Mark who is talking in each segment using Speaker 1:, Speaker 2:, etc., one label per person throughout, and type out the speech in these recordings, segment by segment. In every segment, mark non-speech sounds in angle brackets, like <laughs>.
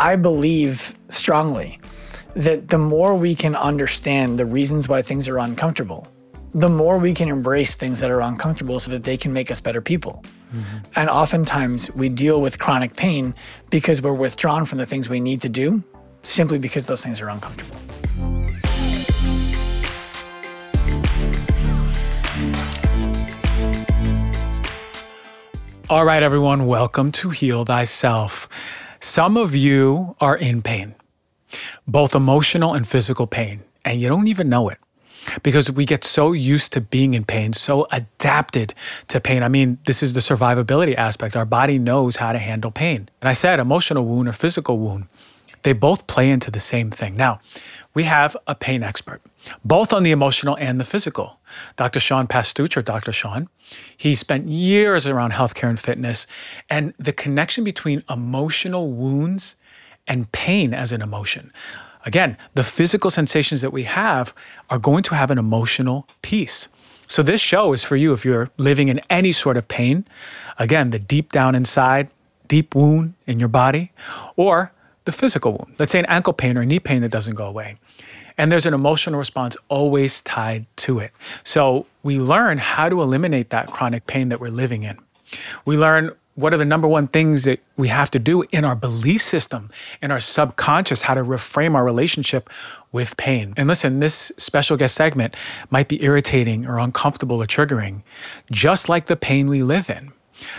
Speaker 1: I believe strongly that the more we can understand the reasons why things are uncomfortable, the more we can embrace things that are uncomfortable so that they can make us better people. Mm-hmm. And oftentimes we deal with chronic pain because we're withdrawn from the things we need to do simply because those things are uncomfortable.
Speaker 2: All right, everyone, welcome to Heal Thyself. Some of you are in pain, both emotional and physical pain, and you don't even know it because we get so used to being in pain, so adapted to pain. I mean, this is the survivability aspect. Our body knows how to handle pain. And I said emotional wound or physical wound, they both play into the same thing. Now, we have a pain expert, both on the emotional and the physical. Dr. Sean Pastuch, or Dr. Sean, he spent years around healthcare and fitness, and the connection between emotional wounds and pain as an emotion. Again, the physical sensations that we have are going to have an emotional piece. So, this show is for you if you're living in any sort of pain. Again, the deep down inside, deep wound in your body, or the physical wound. Let's say an ankle pain or knee pain that doesn't go away. And there's an emotional response always tied to it. So, we learn how to eliminate that chronic pain that we're living in. We learn what are the number one things that we have to do in our belief system, in our subconscious, how to reframe our relationship with pain. And listen, this special guest segment might be irritating or uncomfortable or triggering, just like the pain we live in.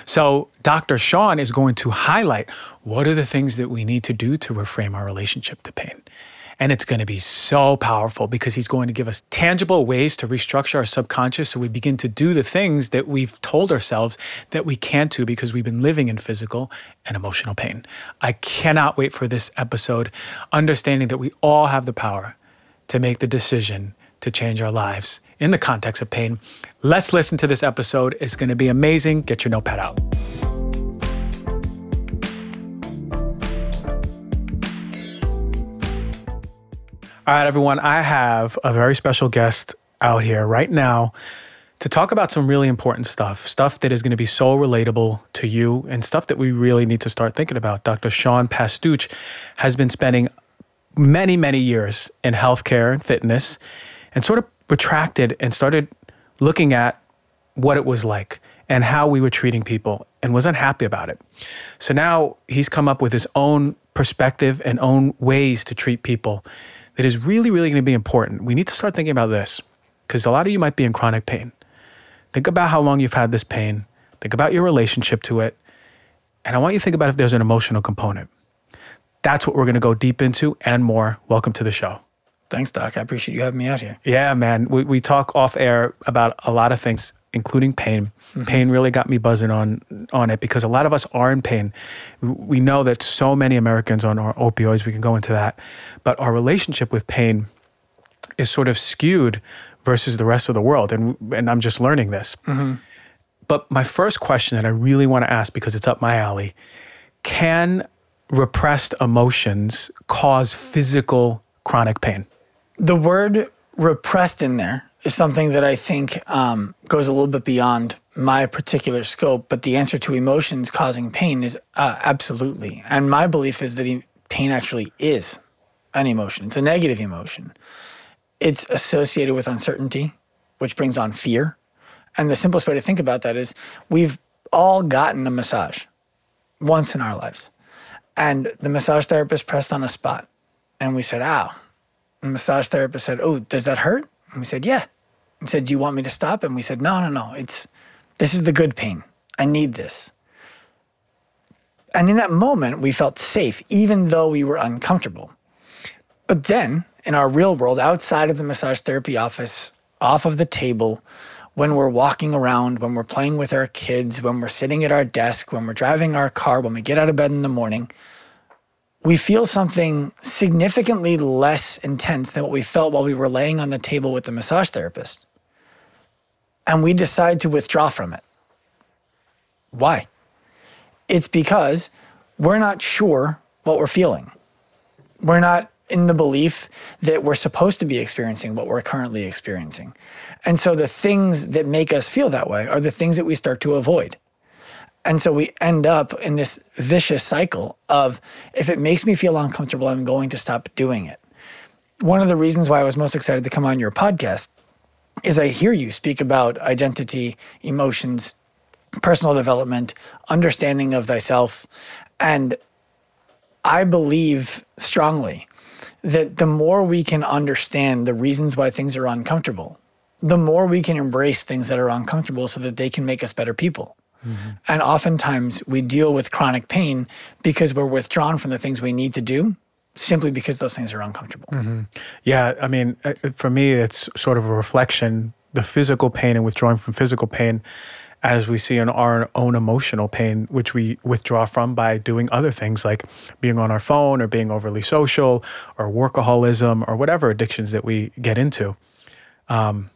Speaker 2: So, Dr. Sean is going to highlight what are the things that we need to do to reframe our relationship to pain. And it's going to be so powerful because he's going to give us tangible ways to restructure our subconscious so we begin to do the things that we've told ourselves that we can't do because we've been living in physical and emotional pain. I cannot wait for this episode, understanding that we all have the power to make the decision to change our lives in the context of pain. Let's listen to this episode. It's going to be amazing. Get your notepad out. All right, everyone, I have a very special guest out here right now to talk about some really important stuff, stuff that is going to be so relatable to you and stuff that we really need to start thinking about. Dr. Sean Pastuch has been spending many, many years in healthcare and fitness and sort of retracted and started looking at what it was like and how we were treating people and was unhappy about it. So now he's come up with his own perspective and own ways to treat people that is really, really going to be important. We need to start thinking about this because a lot of you might be in chronic pain. Think about how long you've had this pain, think about your relationship to it. And I want you to think about if there's an emotional component. That's what we're going to go deep into and more. Welcome to the show.
Speaker 1: Thanks, Doc. I appreciate you having me out here.
Speaker 2: Yeah, man. We, we talk off air about a lot of things including pain. Mm-hmm. Pain really got me buzzing on on it because a lot of us are in pain. We know that so many Americans on our opioids. We can go into that, but our relationship with pain is sort of skewed versus the rest of the world, and and I'm just learning this. Mm-hmm. But my first question that I really want to ask because it's up my alley: Can repressed emotions cause physical chronic pain?
Speaker 1: The word repressed in there is something that I think um, goes a little bit beyond my particular scope. But the answer to emotions causing pain is uh, absolutely. And my belief is that pain actually is an emotion, it's a negative emotion. It's associated with uncertainty, which brings on fear. And the simplest way to think about that is we've all gotten a massage once in our lives. And the massage therapist pressed on a spot and we said, ow. And the massage therapist said, oh, does that hurt? And we said, Yeah. He said, Do you want me to stop? And we said, No, no, no. It's this is the good pain. I need this. And in that moment, we felt safe, even though we were uncomfortable. But then, in our real world, outside of the massage therapy office, off of the table, when we're walking around, when we're playing with our kids, when we're sitting at our desk, when we're driving our car, when we get out of bed in the morning, we feel something significantly less intense than what we felt while we were laying on the table with the massage therapist. And we decide to withdraw from it. Why? It's because we're not sure what we're feeling. We're not in the belief that we're supposed to be experiencing what we're currently experiencing. And so the things that make us feel that way are the things that we start to avoid. And so we end up in this vicious cycle of if it makes me feel uncomfortable, I'm going to stop doing it. One of the reasons why I was most excited to come on your podcast is I hear you speak about identity, emotions, personal development, understanding of thyself. And I believe strongly that the more we can understand the reasons why things are uncomfortable, the more we can embrace things that are uncomfortable so that they can make us better people. Mm-hmm. And oftentimes we deal with chronic pain because we're withdrawn from the things we need to do simply because those things are uncomfortable. Mm-hmm.
Speaker 2: Yeah, I mean, uh, for me, it's sort of a reflection the physical pain and withdrawing from physical pain as we see in our own emotional pain, which we withdraw from by doing other things like being on our phone or being overly social or workaholism or whatever addictions that we get into. Um,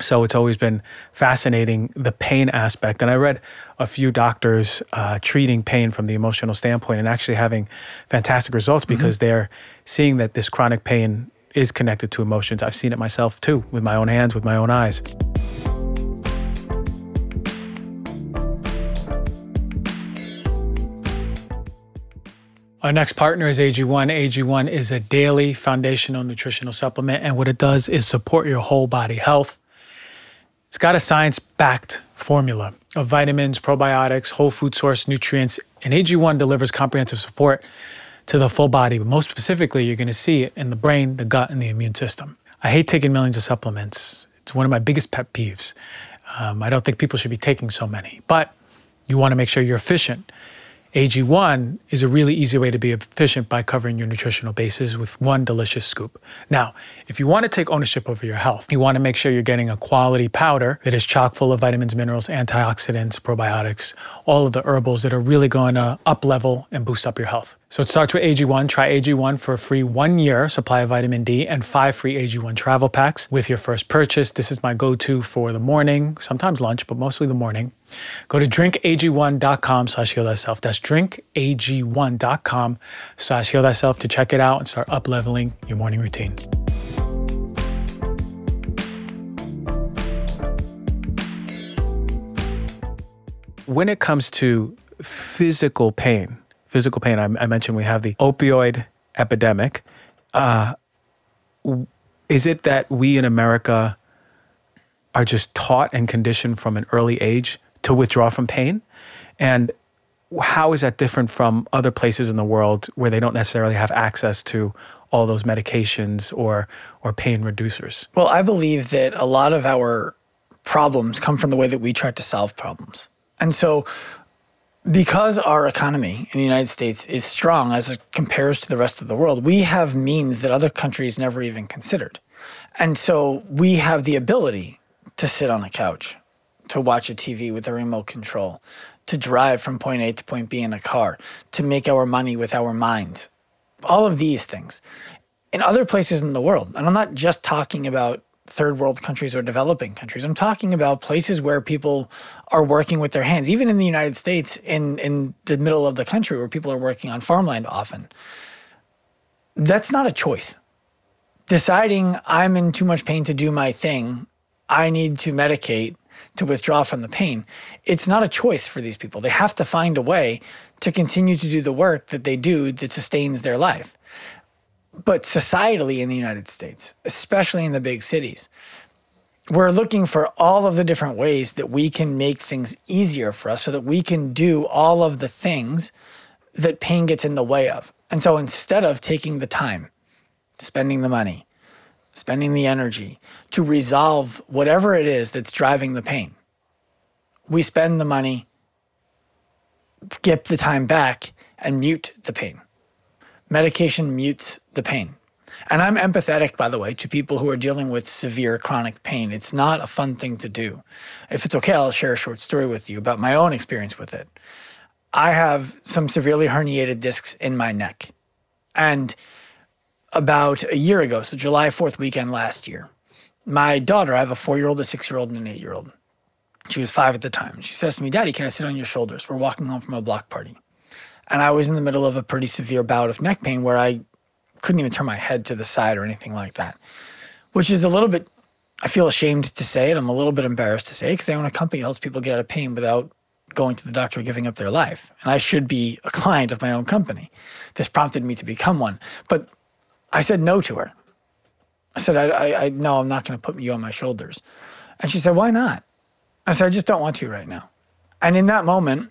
Speaker 2: so it's always been fascinating the pain aspect. And I read a few doctors uh, treating pain from the emotional standpoint and actually having fantastic results mm-hmm. because mm-hmm. they're seeing that this chronic pain is connected to emotions. I've seen it myself too, with my own hands, with my own eyes. Our next partner is AG1. AG1 is a daily foundational nutritional supplement, and what it does is support your whole body health. It's got a science backed formula of vitamins, probiotics, whole food source nutrients, and AG1 delivers comprehensive support to the full body. But most specifically, you're going to see it in the brain, the gut, and the immune system. I hate taking millions of supplements. It's one of my biggest pet peeves. Um, I don't think people should be taking so many, but you want to make sure you're efficient. AG1 is a really easy way to be efficient by covering your nutritional bases with one delicious scoop. Now, if you want to take ownership over your health, you want to make sure you're getting a quality powder that is chock full of vitamins, minerals, antioxidants, probiotics, all of the herbals that are really going to up level and boost up your health. So it starts with AG1. Try AG1 for a free one year supply of vitamin D and five free AG1 travel packs with your first purchase. This is my go to for the morning, sometimes lunch, but mostly the morning. Go to drinkag1.com slash heal thyself. That's drinkag1.com slash heal thyself to check it out and start up leveling your morning routine. When it comes to physical pain, physical pain. I, I mentioned we have the opioid epidemic. Uh, is it that we in America are just taught and conditioned from an early age to withdraw from pain? And how is that different from other places in the world where they don't necessarily have access to all those medications or or pain reducers?
Speaker 1: Well, I believe that a lot of our problems come from the way that we try to solve problems. And so because our economy in the United States is strong as it compares to the rest of the world, we have means that other countries never even considered. And so we have the ability to sit on a couch, to watch a TV with a remote control, to drive from point A to point B in a car, to make our money with our minds. All of these things. In other places in the world, and I'm not just talking about third world countries or developing countries. I'm talking about places where people are working with their hands, even in the United States, in, in the middle of the country where people are working on farmland often. That's not a choice. Deciding I'm in too much pain to do my thing, I need to medicate to withdraw from the pain. It's not a choice for these people. They have to find a way to continue to do the work that they do that sustains their life but societally in the United States, especially in the big cities, we're looking for all of the different ways that we can make things easier for us so that we can do all of the things that pain gets in the way of. And so instead of taking the time, spending the money, spending the energy to resolve whatever it is that's driving the pain, we spend the money, get the time back, and mute the pain. Medication mutes the pain. And I'm empathetic, by the way, to people who are dealing with severe chronic pain. It's not a fun thing to do. If it's okay, I'll share a short story with you about my own experience with it. I have some severely herniated discs in my neck. And about a year ago, so July 4th weekend last year, my daughter, I have a four year old, a six year old, and an eight year old. She was five at the time. She says to me, Daddy, can I sit on your shoulders? We're walking home from a block party. And I was in the middle of a pretty severe bout of neck pain where I couldn't even turn my head to the side or anything like that, which is a little bit, I feel ashamed to say it. I'm a little bit embarrassed to say because I own a company that helps people get out of pain without going to the doctor or giving up their life. And I should be a client of my own company. This prompted me to become one. But I said no to her. I said, I, I, I no, I'm not going to put you on my shoulders. And she said, Why not? I said, I just don't want to right now. And in that moment,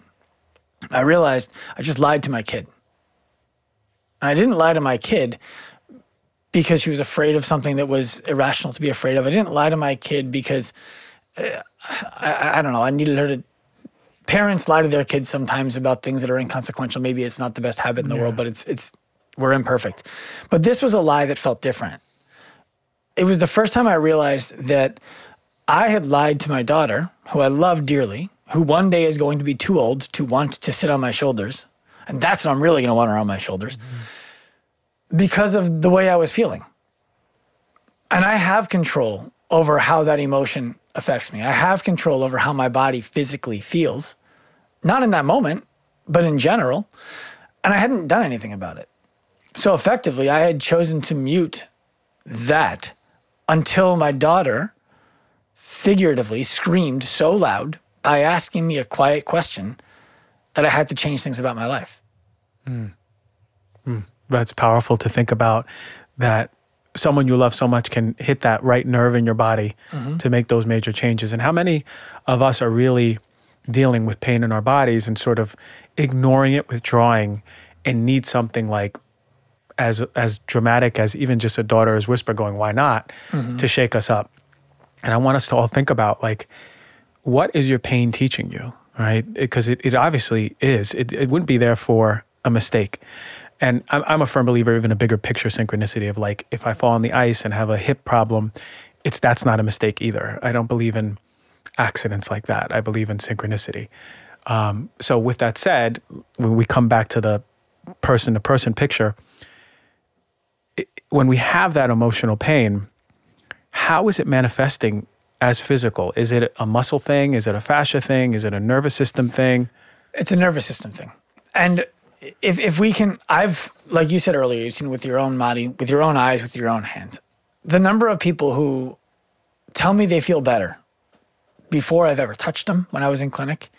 Speaker 1: I realized I just lied to my kid. And I didn't lie to my kid because she was afraid of something that was irrational to be afraid of. I didn't lie to my kid because uh, I, I don't know. I needed her to. Parents lie to their kids sometimes about things that are inconsequential. Maybe it's not the best habit in the world, but it's it's we're imperfect. But this was a lie that felt different. It was the first time I realized that I had lied to my daughter, who I love dearly, who one day is going to be too old to want to sit on my shoulders. And that's what I'm really going to want on my shoulders mm-hmm. because of the way I was feeling. And I have control over how that emotion affects me. I have control over how my body physically feels, not in that moment, but in general. And I hadn't done anything about it. So effectively, I had chosen to mute that until my daughter figuratively screamed so loud by asking me a quiet question that I had to change things about my life. Mm.
Speaker 2: Mm. That's powerful to think about that someone you love so much can hit that right nerve in your body mm-hmm. to make those major changes. And how many of us are really dealing with pain in our bodies and sort of ignoring it, withdrawing, and need something like as as dramatic as even just a daughter's whisper going, "Why not?" Mm-hmm. to shake us up. And I want us to all think about like, what is your pain teaching you, right? Because it, it, obviously is. It, it wouldn't be there for a mistake. And I'm, I'm a firm believer even a bigger picture synchronicity of like, if I fall on the ice and have a hip problem, it's that's not a mistake either. I don't believe in accidents like that. I believe in synchronicity. Um, so with that said, when we come back to the person to person picture, it, when we have that emotional pain, how is it manifesting as physical? Is it a muscle thing? Is it a fascia thing? Is it a nervous system thing?
Speaker 1: It's a nervous system thing. And if if we can, I've like you said earlier, you've seen with your own body, with your own eyes, with your own hands, the number of people who tell me they feel better before I've ever touched them when I was in clinic,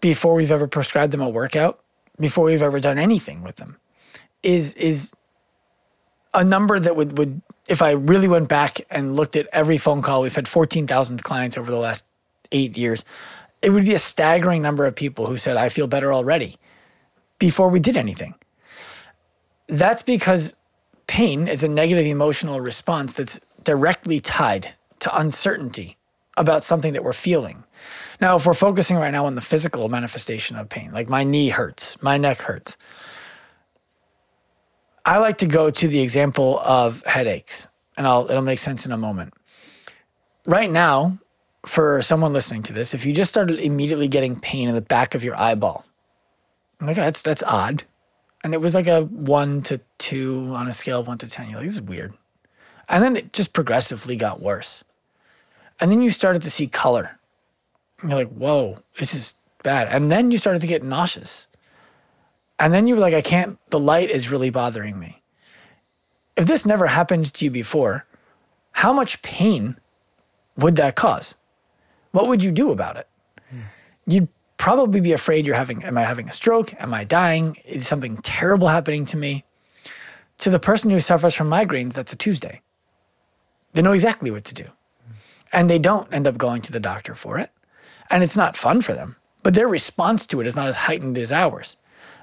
Speaker 1: before we've ever prescribed them a workout, before we've ever done anything with them, is is a number that would would if I really went back and looked at every phone call, we've had fourteen thousand clients over the last eight years. It would be a staggering number of people who said, "I feel better already." before we did anything. That's because pain is a negative emotional response that's directly tied to uncertainty about something that we're feeling. Now, if we're focusing right now on the physical manifestation of pain, like my knee hurts, my neck hurts, I like to go to the example of headaches, and I'll, it'll make sense in a moment. Right now, for someone listening to this, if you just started immediately getting pain in the back of your eyeball, I'm like, that's that's odd. And it was like a one to two on a scale of one to ten. You're like, this is weird. And then it just progressively got worse. And then you started to see color. And you're like, whoa, this is bad. And then you started to get nauseous. And then you were like, I can't, the light is really bothering me. If this never happened to you before, how much pain would that cause? What would you do about it? Hmm. You'd probably be afraid you're having, am I having a stroke? Am I dying? Is something terrible happening to me? To the person who suffers from migraines, that's a Tuesday. They know exactly what to do. And they don't end up going to the doctor for it. And it's not fun for them, but their response to it is not as heightened as ours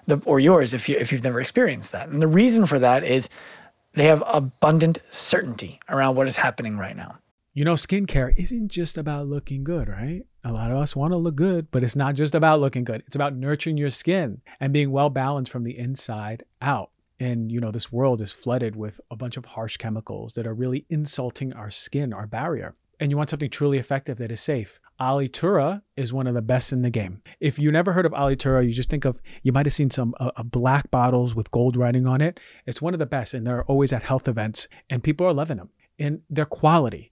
Speaker 1: the, or yours if, you, if you've never experienced that. And the reason for that is they have abundant certainty around what is happening right now.
Speaker 2: You know, skincare isn't just about looking good, right? A lot of us want to look good, but it's not just about looking good. It's about nurturing your skin and being well balanced from the inside out. And, you know, this world is flooded with a bunch of harsh chemicals that are really insulting our skin, our barrier. And you want something truly effective that is safe. Alitura is one of the best in the game. If you never heard of Alitura, you just think of, you might have seen some uh, uh, black bottles with gold writing on it. It's one of the best, and they're always at health events, and people are loving them. And their quality,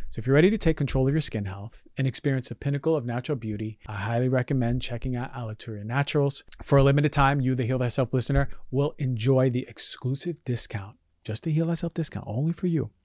Speaker 2: So if you're ready to take control of your skin health and experience the pinnacle of natural beauty, I highly recommend checking out Alitura Naturals. For a limited time, you, the Heal Thyself listener, will enjoy the exclusive discount. Just the Heal Thyself discount, only for you.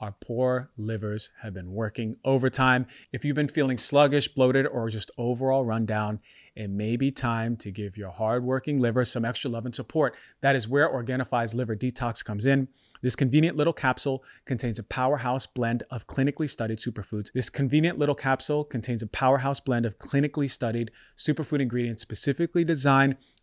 Speaker 2: our poor livers have been working overtime. If you've been feeling sluggish, bloated, or just overall rundown, it may be time to give your hardworking liver some extra love and support. That is where Organifi's Liver Detox comes in. This convenient little capsule contains a powerhouse blend of clinically studied superfoods. This convenient little capsule contains a powerhouse blend of clinically studied superfood ingredients specifically designed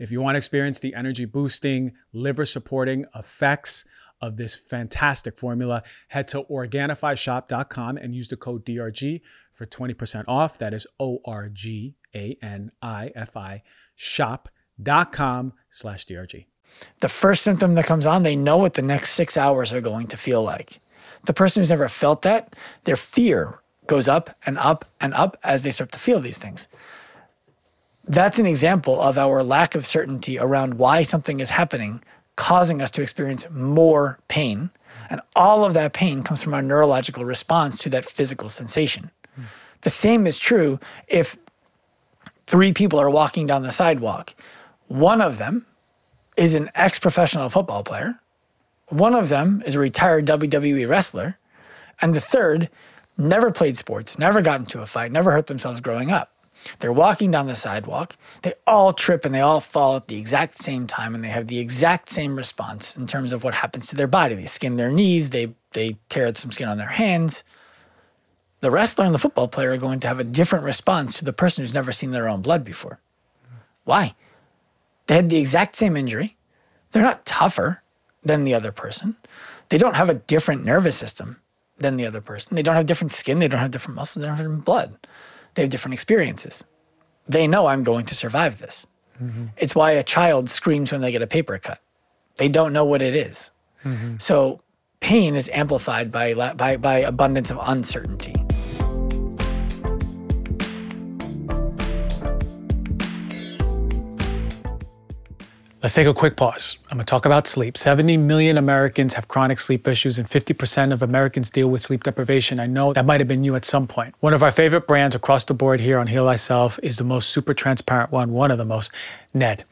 Speaker 2: If you want to experience the energy boosting, liver supporting effects of this fantastic formula, head to OrganifiShop.com and use the code DRG for 20% off. That is O R G A N I F I shop.com slash DRG.
Speaker 1: The first symptom that comes on, they know what the next six hours are going to feel like. The person who's never felt that, their fear goes up and up and up as they start to feel these things that's an example of our lack of certainty around why something is happening, causing us to experience more pain. And all of that pain comes from our neurological response to that physical sensation. Mm. The same is true if three people are walking down the sidewalk. One of them is an ex professional football player, one of them is a retired WWE wrestler, and the third never played sports, never got into a fight, never hurt themselves growing up. They're walking down the sidewalk. They all trip and they all fall at the exact same time, and they have the exact same response in terms of what happens to their body. They skin their knees, they they tear some skin on their hands. The wrestler and the football player are going to have a different response to the person who's never seen their own blood before. Why? They had the exact same injury. They're not tougher than the other person. They don't have a different nervous system than the other person. They don't have different skin. They don't have different muscles. They don't have different blood they have different experiences. They know I'm going to survive this. Mm-hmm. It's why a child screams when they get a paper cut. They don't know what it is. Mm-hmm. So pain is amplified by, by, by abundance of uncertainty.
Speaker 2: Let's take a quick pause. I'm going to talk about sleep. 70 million Americans have chronic sleep issues, and 50% of Americans deal with sleep deprivation. I know that might have been you at some point. One of our favorite brands across the board here on Heal Thyself is the most super transparent one, one of the most, Ned.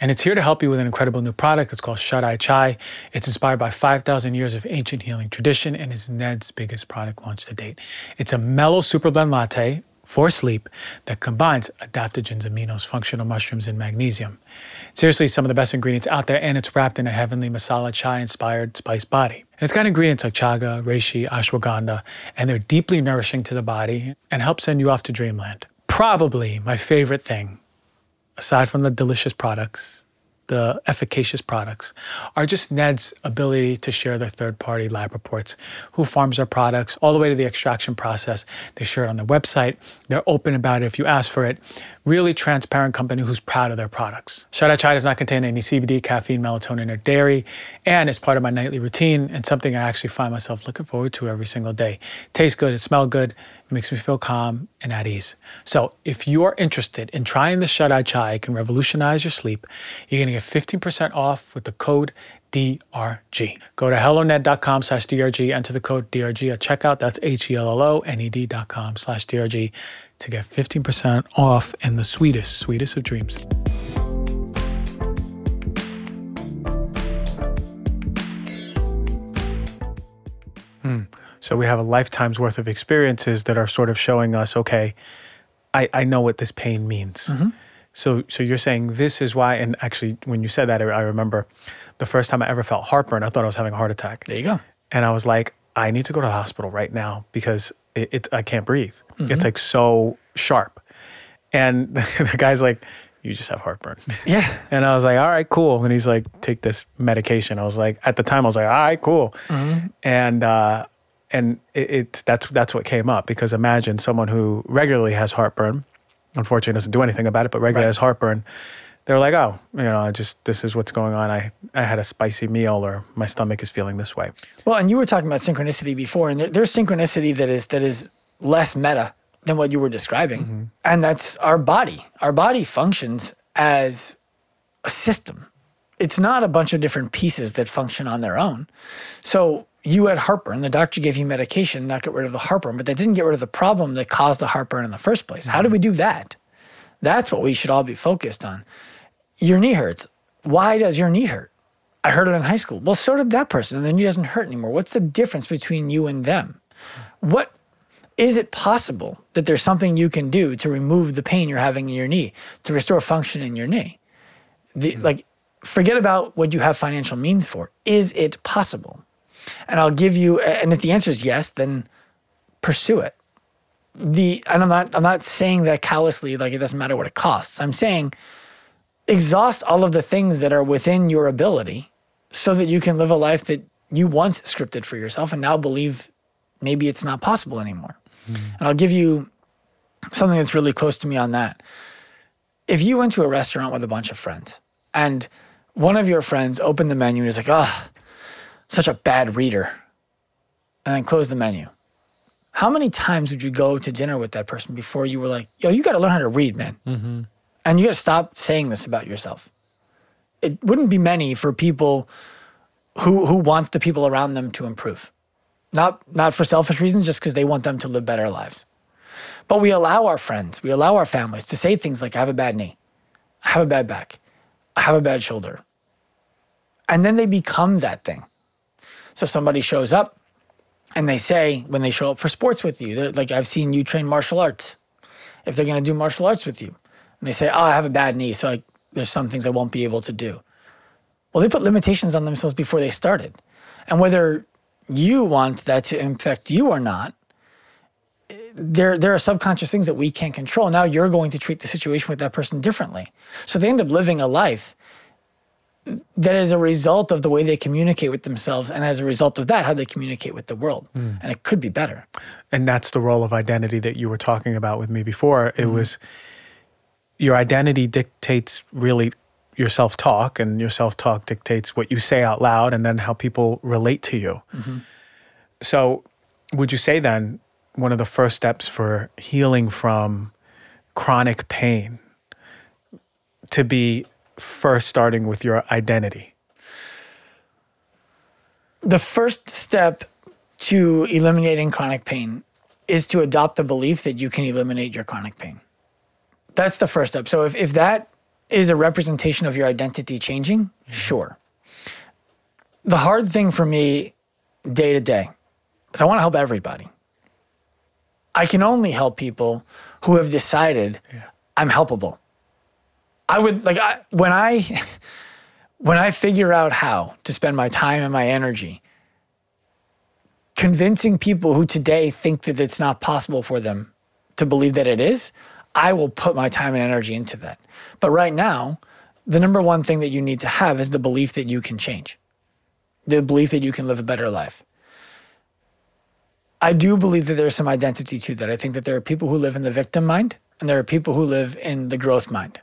Speaker 2: And it's here to help you with an incredible new product. It's called Shuteye Chai. It's inspired by 5,000 years of ancient healing tradition and is Ned's biggest product launch to date. It's a mellow super blend latte for sleep that combines adaptogens, aminos, functional mushrooms, and magnesium. Seriously, some of the best ingredients out there, and it's wrapped in a heavenly masala chai inspired spice body. And it's got ingredients like chaga, reishi, ashwagandha, and they're deeply nourishing to the body and help send you off to dreamland. Probably my favorite thing, aside from the delicious products, the efficacious products are just Ned's ability to share their third party lab reports, who farms their products, all the way to the extraction process. They share it on their website. They're open about it if you ask for it. Really transparent company who's proud of their products. Eye Chai does not contain any CBD, caffeine, melatonin, or dairy, and it's part of my nightly routine and something I actually find myself looking forward to every single day. tastes good, it smells good, it makes me feel calm and at ease. So if you are interested in trying the Shuteye Chai, it can revolutionize your sleep. You're gonna get 15% off with the code DRG. Go to helloned.com slash DRG, enter the code DRG at checkout. That's H-E-L-L-O-N-E-D dot com slash DRG to get 15% off in the sweetest, sweetest of dreams. So we have a lifetime's worth of experiences that are sort of showing us, okay, I, I know what this pain means. Mm-hmm. So so you're saying this is why, and actually when you said that, I, I remember the first time I ever felt heartburn, I thought I was having a heart attack.
Speaker 1: There you go.
Speaker 2: And I was like, I need to go to the hospital right now because it, it I can't breathe. It's mm-hmm. like so sharp. And <laughs> the guy's like, you just have heartburn. <laughs>
Speaker 1: Yeah.
Speaker 2: And I was like, all right, cool. And he's like, take this medication. I was like, at the time, I was like, all right, cool. Mm-hmm. And uh, and it, it's that's that's what came up because imagine someone who regularly has heartburn, unfortunately doesn't do anything about it, but regularly
Speaker 1: Right.
Speaker 2: has heartburn. They're like, oh, you know, I just this is what's going on. I I had a spicy meal, or my stomach is feeling this way.
Speaker 1: Well, and you were talking about synchronicity before, and there, there's synchronicity that is that is less meta than what you were describing, mm-hmm. and that's our body. Our body functions as a system. It's not a bunch of different pieces that function on their own. So you had heartburn. The doctor gave you medication not get rid of the heartburn, but that didn't get rid of the problem that caused the heartburn in the first place. How do mm-hmm. we do that? That's what we should all be focused on. Your knee hurts. Why does your knee hurt? I heard it in high school. Well, so did that person, and the knee doesn't hurt anymore. What's the difference between you and them? Hmm. What is it possible that there's something you can do to remove the pain you're having in your knee, to restore function in your knee? The, hmm. Like, forget about what you have financial means for. Is it possible? And I'll give you, and if the answer is yes, then pursue it. The and I'm not I'm not saying that callously, like it doesn't matter what it costs. I'm saying exhaust all of the things that are within your ability so that you can live a life that you once scripted for yourself and now believe maybe it's not possible anymore. Mm-hmm. And I'll give you something that's really close to me on that. If you went to a restaurant with a bunch of friends and one of your friends opened the menu and is like, oh, such a bad reader, and then close the menu. How many times would you go to dinner with that person before you were like, yo, you got to learn how to read, man? Mm-hmm. And you got to stop saying this about yourself. It wouldn't be many for people who who want the people around them to improve. Not not for selfish reasons, just because they want them to live better lives. But we allow our friends, we allow our families to say things like, I have a bad knee, I have a bad back, I have a bad shoulder. And then they become that thing. So somebody shows up and they say, when they show up for sports with you, like, I've seen you train martial arts. If they're going to do martial arts with you, and they say, Oh, I have a bad knee, so I, there's some things I won't be able to do. Well, they put limitations on themselves before they started. And whether you want that to infect you or not, there, there are subconscious things that we can't control. Now you're going to treat the situation with that person differently. So they end up living a life that is a result of the way they communicate with themselves, and as a result of that, how they communicate with the world. Hmm. And it could be better.
Speaker 2: and that's the role of identity that you were talking about with me before. It hmm. was your identity dictates really your self-talk and your self-talk dictates what you say out loud and then how people relate to you. Mm-hmm. So would you say then one of the first steps for healing from chronic pain to be first starting with your identity
Speaker 1: the first step to eliminating chronic pain is to adopt the belief that you can eliminate your chronic pain. That's the first step. So if, if that is a representation of your identity changing, mm-hmm. sure. The hard thing for me day to day is I want to help everybody. I can only help people who have decided I'm helpable. I would like I, when I <laughs> when I figure out how to spend my time and my energy convincing people who today think that it's not possible for them to believe that it is, I will put my time and energy into that. But right now, the number one thing that you need to have is the belief that you can change, the belief that you can live a better life. I do believe that there's some identity to that. I think that there are people who live in the victim mind and there are people who live in the growth mind,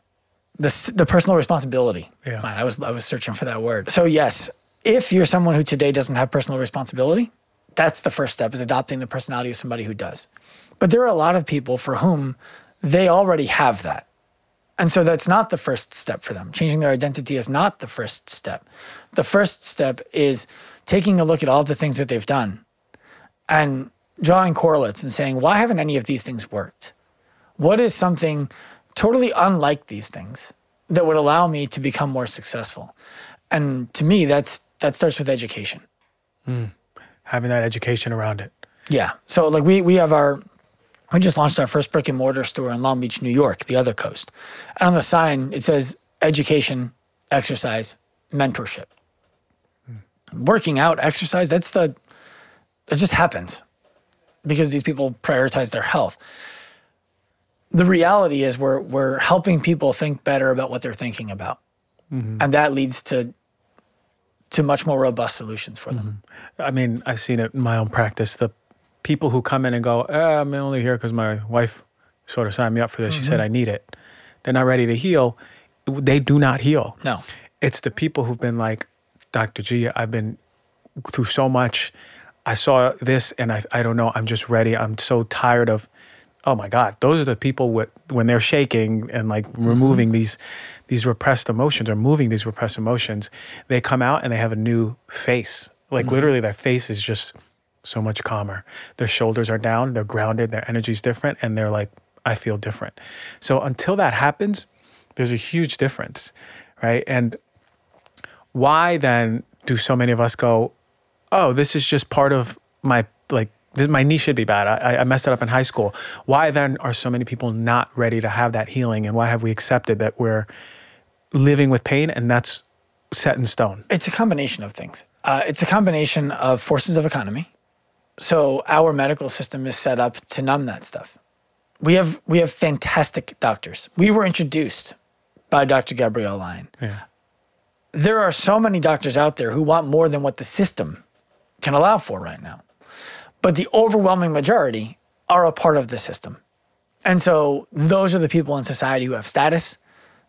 Speaker 1: the, the personal responsibility
Speaker 2: Yeah.
Speaker 1: mind. I was, I was searching for that word. So, yes, if you're someone who today doesn't have personal responsibility, that's the first step is adopting the personality of somebody who does. But there are a lot of people for whom they already have that. And so that's not the first step for them. Changing their identity is not the first step. The first step is taking a look at all the things that they've done and drawing correlates and saying, why haven't any of these things worked? What is something totally unlike these things that would allow me to become more successful? And to me, that's that starts with education. Hmm.
Speaker 2: Having that education around it.
Speaker 1: Yeah. So like we we have our we just launched our first brick and mortar store in Long Beach, New York, the other coast. And on the sign it says education, exercise, mentorship. Hmm. Working out, exercise, that's the it just happens because these people prioritize their health. The reality is we're we're helping people think better about what they're thinking about. Mm-hmm. And that leads to to much more robust solutions for them. Mm-hmm.
Speaker 2: I mean, I've seen it in my own practice. The people who come in and go, eh, I'm only here because my wife sort of signed me up for this. She said mm-hmm. I need it. They're not ready to heal. They do not heal.
Speaker 1: No.
Speaker 2: It's the people who've been like, Dr. G, I've been through so much. I saw this and I, I don't know. I'm just ready. I'm so tired of, oh my God. Those are the people with, when they're shaking and like mm-hmm. removing these, these repressed emotions or moving these repressed emotions, they come out and they have a new face. Like mm-hmm. literally their face is just so much calmer. Their shoulders are down, they're grounded, their energy's different, and they're like, I feel different. So until that happens, there's a huge difference, right? And why then do so many of us go, oh, this is just part of my my knee should be bad. I, I messed it up in high school. Why then are so many people not ready to have that healing? And why have we accepted that we're living with pain and that's set in stone?
Speaker 1: It's a combination of things. Uh, it's a combination of forces of economy. So our medical system is set up to numb that stuff. We have we have fantastic doctors. We were introduced by Dr. Gabrielle Lyon.
Speaker 2: Yeah.
Speaker 1: There are so many doctors out there who want more than what the system can allow for right now. But the overwhelming majority are a part of the system. And so those are the people in society who have status.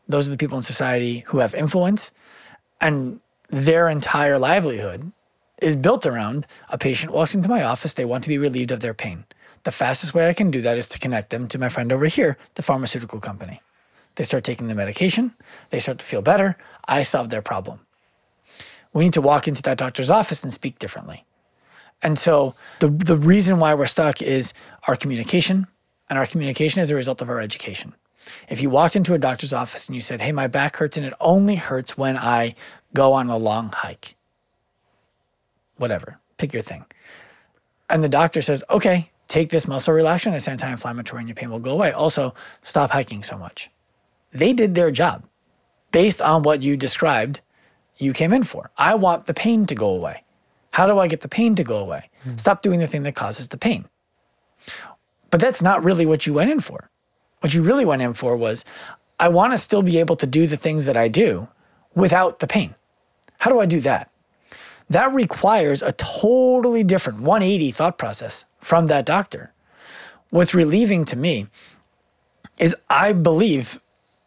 Speaker 1: Those are the people in society who have influence. And their entire livelihood is built around a patient walks into my office, they want to be relieved of their pain. The fastest way I can do that is to connect them to my friend over here, the pharmaceutical company. They start taking the medication, they start to feel better, I solve their problem. We need to walk into that doctor's office and speak differently. And so the the reason why we're stuck is our communication, and our communication is a result of our education. If you walked into a doctor's office and you said, "Hey, my back hurts and it only hurts when I go on a long hike." Whatever, pick your thing. And the doctor says, "Okay, take this muscle relaxant, this anti-inflammatory, and your pain will go away. Also, stop hiking so much." They did their job based on what you described you came in for. I want the pain to go away. How do I get the pain to go away? Hmm. Stop doing the thing that causes the pain. But that's not really what you went in for. What you really went in for was I want to still be able to do the things that I do without the pain. How do I do that? That requires a totally different 180 thought process from that doctor. What's relieving to me is I believe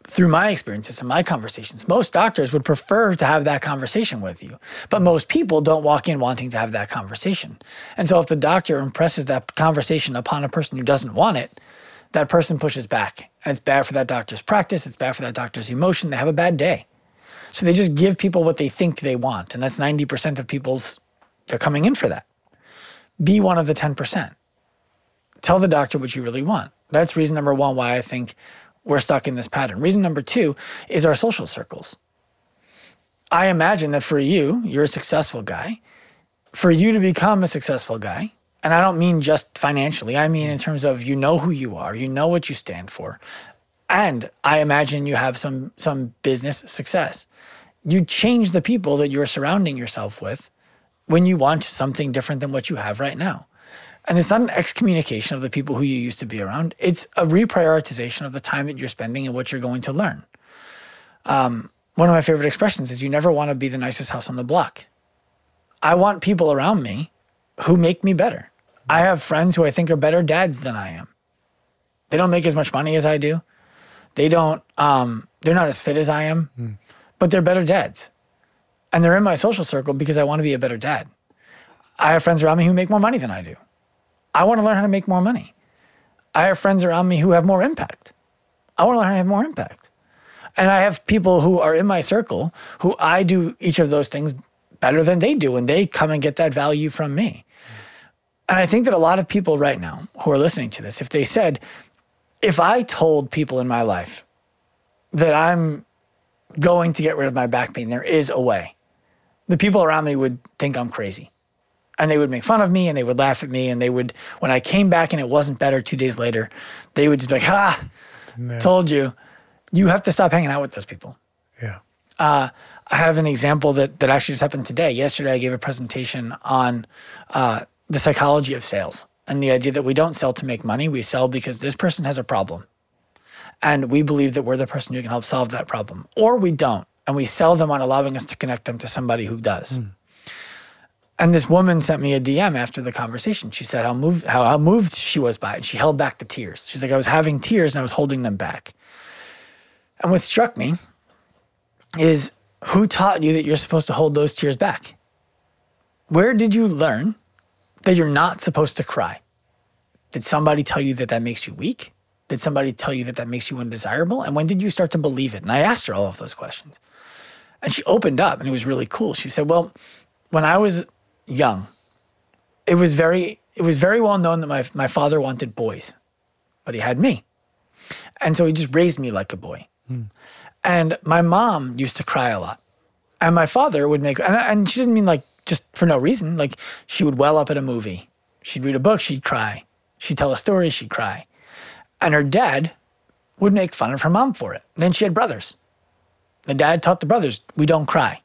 Speaker 1: through my experiences and my conversations, most doctors would prefer to have that conversation with you. But most people don't walk in wanting to have that conversation. And so if the doctor impresses that conversation upon a person who doesn't want it, that person pushes back. And it's bad for that doctor's practice, it's bad for that doctor's emotion. They have a bad day. So they just give people what they think they want. And that's 90% of people's, they're coming in for that. Be one of the 10%. Tell the doctor what you really want. That's reason number one why I think we're stuck in this pattern. Reason number two is our social circles. I imagine that for you, you're a successful guy. For you to become a successful guy, and I don't mean just financially, I mean in terms of you know who you are, you know what you stand for. And I imagine you have some some business success. You change the people that you're surrounding yourself with when you want something different than what you have right now. And it's not an excommunication of the people who you used to be around. It's a reprioritization of the time that you're spending and what you're going to learn. Um, one of my favorite expressions is you never want to be the nicest house on the block. I want people around me who make me better. I have friends who I think are better dads than I am. They don't make as much money as I do. They don't um, they're not as fit as I am, mm. but they're better dads. And they're in my social circle because I want to be a better dad. I have friends around me who make more money than I do. I want to learn how to make more money. I have friends around me who have more impact. I want to learn how to have more impact. And I have people who are in my circle who I do each of those things better than they do, and they come and get that value from me. And I think that a lot of people right now who are listening to this, if they said, if I told people in my life that I'm going to get rid of my back pain, there is a way, the people around me would think I'm crazy. And they would make fun of me and they would laugh at me. And they would, when I came back and it wasn't better two days later, they would just be like, ah, told you. You have to stop hanging out with those people.
Speaker 2: Yeah.
Speaker 1: Uh, I have an example that, that actually just happened today. Yesterday, I gave a presentation on uh, the psychology of sales and the idea that we don't sell to make money. We sell because this person has a problem. And we believe that we're the person who can help solve that problem. Or we don't. And we sell them on allowing us to connect them to somebody who does. Mm. And this woman sent me a DM after the conversation. She said how moved how, how moved she was by it. She held back the tears. She's like, I was having tears and I was holding them back. And what struck me is who taught you that you're supposed to hold those tears back? Where did you learn that you're not supposed to cry? Did somebody tell you that that makes you weak? Did somebody tell you that that makes you undesirable? And when did you start to believe it? And I asked her all of those questions. And she opened up and it was really cool. She said, Well, when I was young, it was very it was very well known that my, my father wanted boys, but he had me. And so he just raised me like a boy. Mm. And my mom used to cry a lot. And my father would make, and, and she didn't mean like just for no reason. Like she would well up at a movie. She'd read a book, she'd cry. She'd tell a story, she'd cry. And her dad would make fun of her mom for it. Then she had brothers. The dad taught the brothers, we don't cry.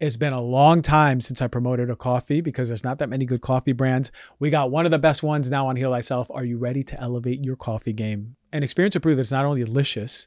Speaker 2: It's been a long time since I promoted a coffee because there's not that many good coffee brands. We got one of the best ones now on Heal Thyself. Are you ready to elevate your coffee game? And experience to brew that's not only delicious,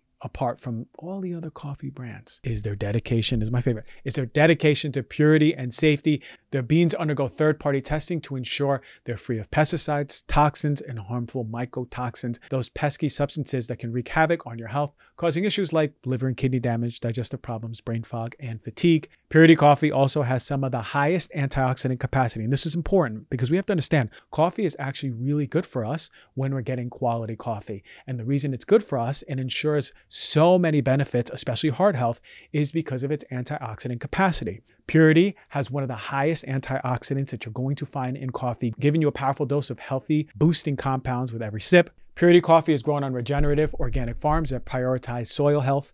Speaker 2: apart from all the other coffee brands is their dedication is my favorite. Is their dedication to purity and safety. Their beans undergo third-party testing to ensure they're free of pesticides toxins and harmful mycotoxins those pesky substances that can wreak havoc on your health causing issues like liver and kidney damage digestive problems brain fog and fatigue purity coffee also has some of the highest antioxidant capacity and this is important because we have to understand coffee is actually really good for us when we're getting quality coffee and the reason it's good for us and ensures so many benefits, especially heart health, is because of its antioxidant capacity. Purity has one of the highest antioxidants that you're going to find in coffee, giving you a powerful dose of healthy, boosting compounds with every sip. Purity Coffee is grown on regenerative organic farms that prioritize soil health,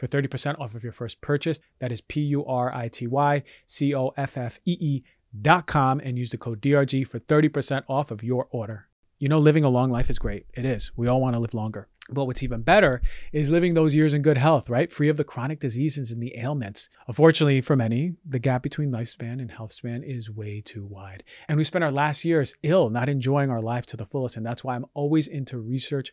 Speaker 2: for 30% off of your first purchase. That is P U R I T Y C O F F E E dot com and use the code DRG for 30% off of your order. You know, living a long life is great. It is. We all want to live longer. But what's even better is living those years in good health, right? Free of the chronic diseases and the ailments. Unfortunately, for many, the gap between lifespan and health span is way too wide. And we spend our last years ill, not enjoying our life to the fullest. And that's why I'm always into research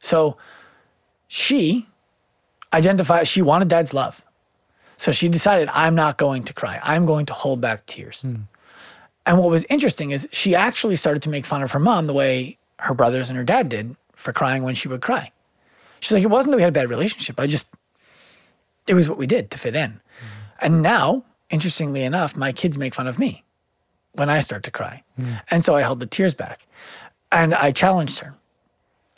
Speaker 1: So she identified she wanted dad's love. So she decided, I'm not going to cry. I'm going to hold back tears. Mm. And what was interesting is she actually started to make fun of her mom the way her brothers and her dad did for crying when she would cry. She's like, it wasn't that we had a bad relationship. I just, it was what we did to fit in. Mm. And now, interestingly enough, my kids make fun of me when I start to cry. Mm. And so I held the tears back. And I challenged her.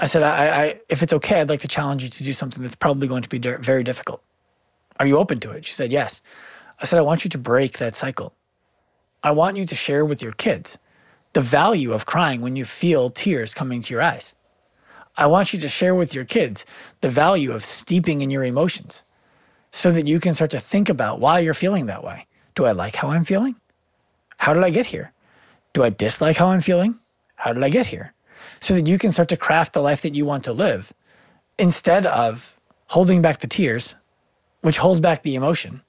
Speaker 1: I said, I, I, if it's okay, I'd like to challenge you to do something that's probably going to be very difficult. Are you open to it? She said, yes. I said, I want you to break that cycle. I want you to share with your kids the value of crying when you feel tears coming to your eyes. I want you to share with your kids the value of steeping in your emotions so that you can start to think about why you're feeling that way. Do I like how I'm feeling? How did I get here? Do I dislike how I'm feeling? How did I get here? So that you can start to craft the life that you want to live instead of holding back the tears, which holds back the emotion,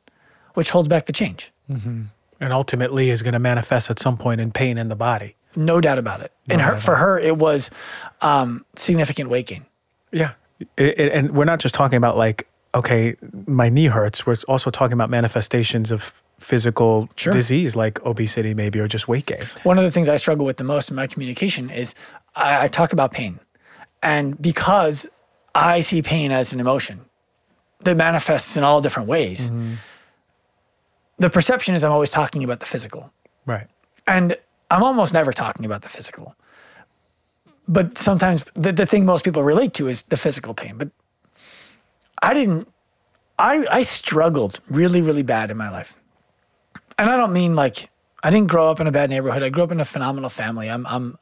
Speaker 1: which holds back the change.
Speaker 2: Mm-hmm. And ultimately is going to manifest at some point in pain in the body.
Speaker 1: No doubt about it. No and her, for her, it was um, significant weight gain.
Speaker 2: Yeah. It, it, and we're not just talking about like, okay, my knee hurts. We're also talking about manifestations of physical sure. disease like obesity, maybe, or just weight gain.
Speaker 1: One of the things I struggle with the most in my communication is I, I talk about pain. And because I see pain as an emotion that manifests in all different ways, mm-hmm. the perception is I'm always talking about the physical.
Speaker 2: Right.
Speaker 1: And I'm almost never talking about the physical. But sometimes the, the thing most people relate to is the physical pain. But I didn't, I, I struggled really, really bad in my life. And I don't mean like I didn't grow up in a bad neighborhood. I grew up in a phenomenal family. I'm, I'm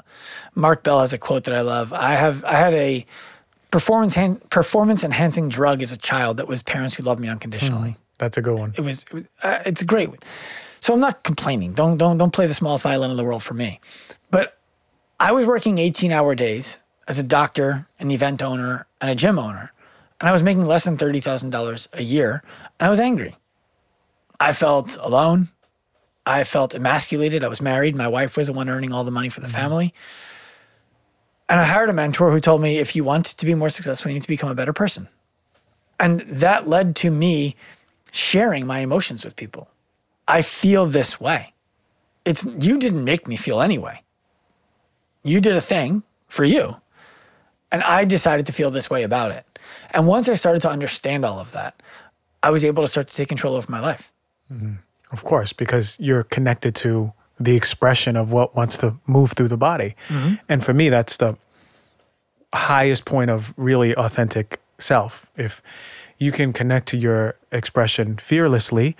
Speaker 1: Mark Bell has a quote that I love. I have I had a performance performance enhancing drug as a child that was parents who loved me unconditionally. Mm,
Speaker 2: that's a good one.
Speaker 1: It was, it was uh, it's a great one. So I'm not complaining. Don't don't don't play the smallest violin in the world for me. But I was working 18 hour days as a doctor, an event owner, and a gym owner, and I was making less than thirty thousand dollars a year, and I was angry. I felt alone. I felt emasculated. I was married. My wife was the one earning all the money for the mm-hmm. family. And I hired a mentor who told me if you want to be more successful, you need to become a better person. And that led to me sharing my emotions with people. I feel this way. It's you didn't make me feel anyway. You did a thing for you. And I decided to feel this way about it. And once I started to understand all of that, I was able to start to take control of my life.
Speaker 2: Mm-hmm. Of course, because you're connected to the expression of what wants to move through the body. Mm-hmm. And for me, that's the highest point of really authentic self. If you can connect to your expression fearlessly,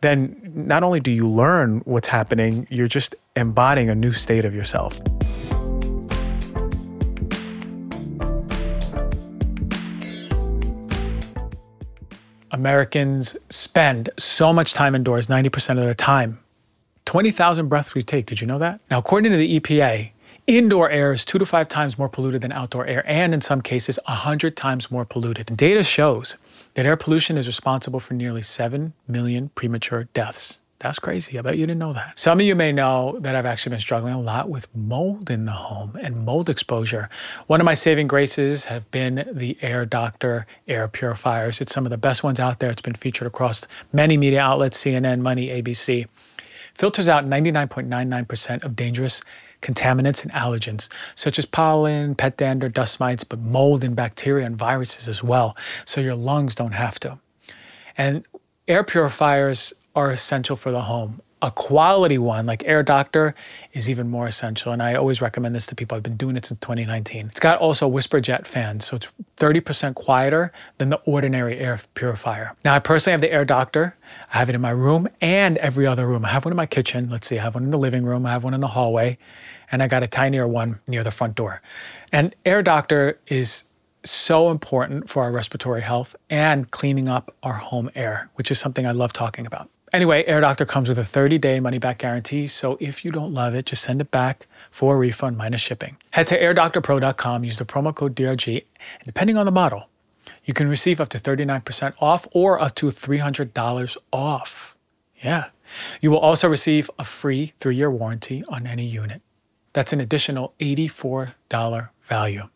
Speaker 2: then not only do you learn what's happening, you're just embodying a new state of yourself. Americans spend so much time indoors, 90% of their time. 20,000 breaths we take. Did you know that? Now, according to the EPA, indoor air is two to five times more polluted than outdoor air, and in some cases, 100 times more polluted. And data shows that air pollution is responsible for nearly 7 million premature deaths That's crazy. I bet you didn't know that. Some of you may know that I've actually been struggling a lot with mold in the home and mold exposure. One of my saving graces have been the Air Doctor air purifiers. It's some of the best ones out there. It's been featured across many media outlets CNN, Money, ABC. Filters out 99.99% of dangerous contaminants and allergens, such as pollen, pet dander, dust mites, but mold and bacteria and viruses as well, so your lungs don't have to. And air purifiers are essential for the home. A quality one like Air Doctor is even more essential. And I always recommend this to people. I've been doing it since 2019. It's got also Whisper Jet fans, so it's 30% quieter than the ordinary air purifier. Now, I personally have the Air Doctor. I have it in my room and every other room. I have one in my kitchen. Let's see, I have one in the living room, I have one in the hallway, and I got a tinier one near the front door. And Air Doctor is so important for our respiratory health and cleaning up our home air, which is something I love talking about. Anyway, Air Doctor comes with a 30 day money back guarantee. So if you don't love it, just send it back for a refund minus shipping. Head to airdoctorpro.com, use the promo code DRG, and depending on the model, you can receive up to 39% off or up to $300 off. Yeah. You will also receive a free three year warranty on any unit. That's an additional $84 value.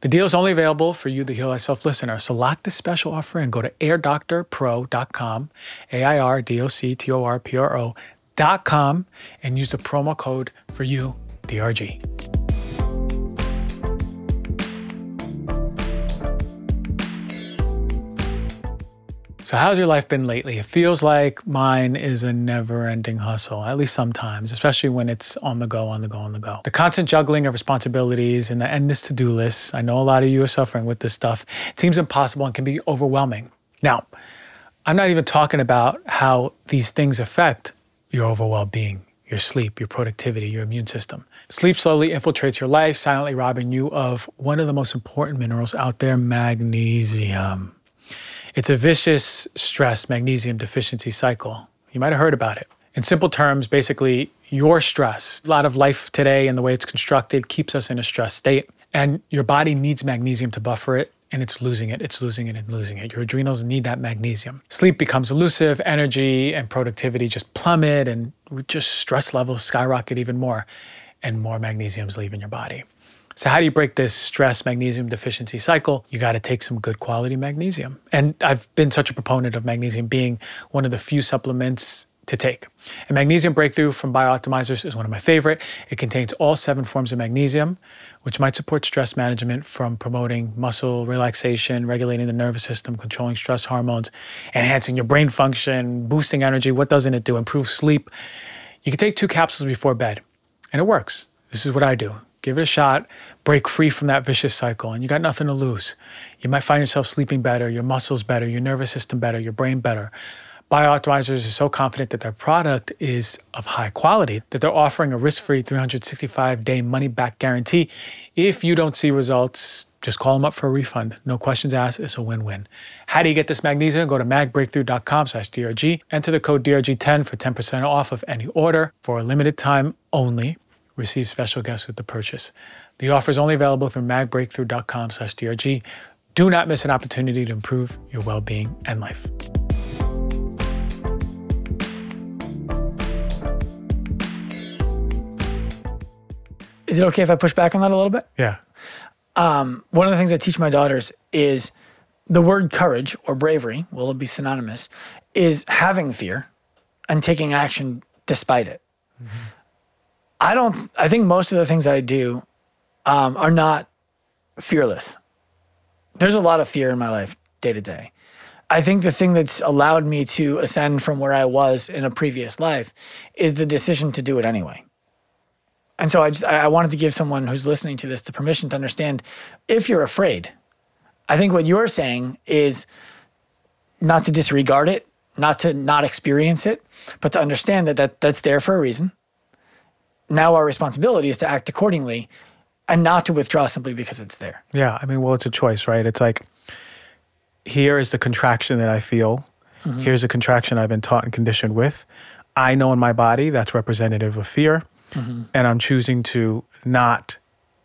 Speaker 2: The deal is only available for you, the Heal Thyself listener. So lock this special offer and go to airdoctorpro.com, A I R D O C T O R P R O.com, and use the promo code for you, DRG. So, how's your life been lately? It feels like mine is a never ending hustle, at least sometimes, especially when it's on the go, on the go, on the go. The constant juggling of responsibilities and the endless to do lists. I know a lot of you are suffering with this stuff. It seems impossible and can be overwhelming. Now, I'm not even talking about how these things affect your overall well being, your sleep, your productivity, your immune system. Sleep slowly infiltrates your life, silently robbing you of one of the most important minerals out there magnesium. It's a vicious stress magnesium deficiency cycle. You might have heard about it. In simple terms, basically, your stress, a lot of life today and the way it's constructed keeps us in a stress state. And your body needs magnesium to buffer it, and it's losing it, it's losing it, and losing it. Your adrenals need that magnesium. Sleep becomes elusive, energy and productivity just plummet, and just stress levels skyrocket even more, and more magnesium is leaving your body. So, how do you break this stress magnesium deficiency cycle? You got to take some good quality magnesium. And I've been such a proponent of magnesium being one of the few supplements to take. And Magnesium Breakthrough from BiOptimizers is one of my favorite. It contains all seven forms of magnesium, which might support stress management from promoting muscle relaxation, regulating the nervous system, controlling stress hormones, enhancing your brain function, boosting energy. What doesn't it do? Improve sleep. You can take two capsules before bed, and it works. This is what I do. Give it a shot, break free from that vicious cycle, and you got nothing to lose. You might find yourself sleeping better, your muscles better, your nervous system better, your brain better. BiOptimizers are so confident that their product is of high quality that they're offering a risk free 365 day money back guarantee. If you don't see results, just call them up for a refund. No questions asked. It's a win win. How do you get this magnesium? Go to magbreakthrough.com slash DRG. Enter the code DRG10 for 10% off of any order for a limited time only receive special guests with the purchase. The offer is only available through magbreakthrough.com slash DRG. Do not miss an opportunity to improve your well-being and life.
Speaker 1: Is it okay if I push back on that a little bit?
Speaker 2: Yeah.
Speaker 1: Um, one of the things I teach my daughters is the word courage or bravery, will it be synonymous, is having fear and taking action despite it. Mm-hmm. I don't. I think most of the things I do um, are not fearless. There's a lot of fear in my life day to day. I think the thing that's allowed me to ascend from where I was in a previous life is the decision to do it anyway. And so I just I wanted to give someone who's listening to this the permission to understand if you're afraid. I think what you're saying is not to disregard it, not to not experience it, but to understand that, that that's there for a reason now our responsibility is to act accordingly and not to withdraw simply because it's there.
Speaker 2: Yeah. I mean, well, it's a choice, right? It's like, here is the contraction that I feel. Mm-hmm. Here's a contraction I've been taught and conditioned with. I know in my body that's representative of fear. Mm-hmm. And I'm choosing to not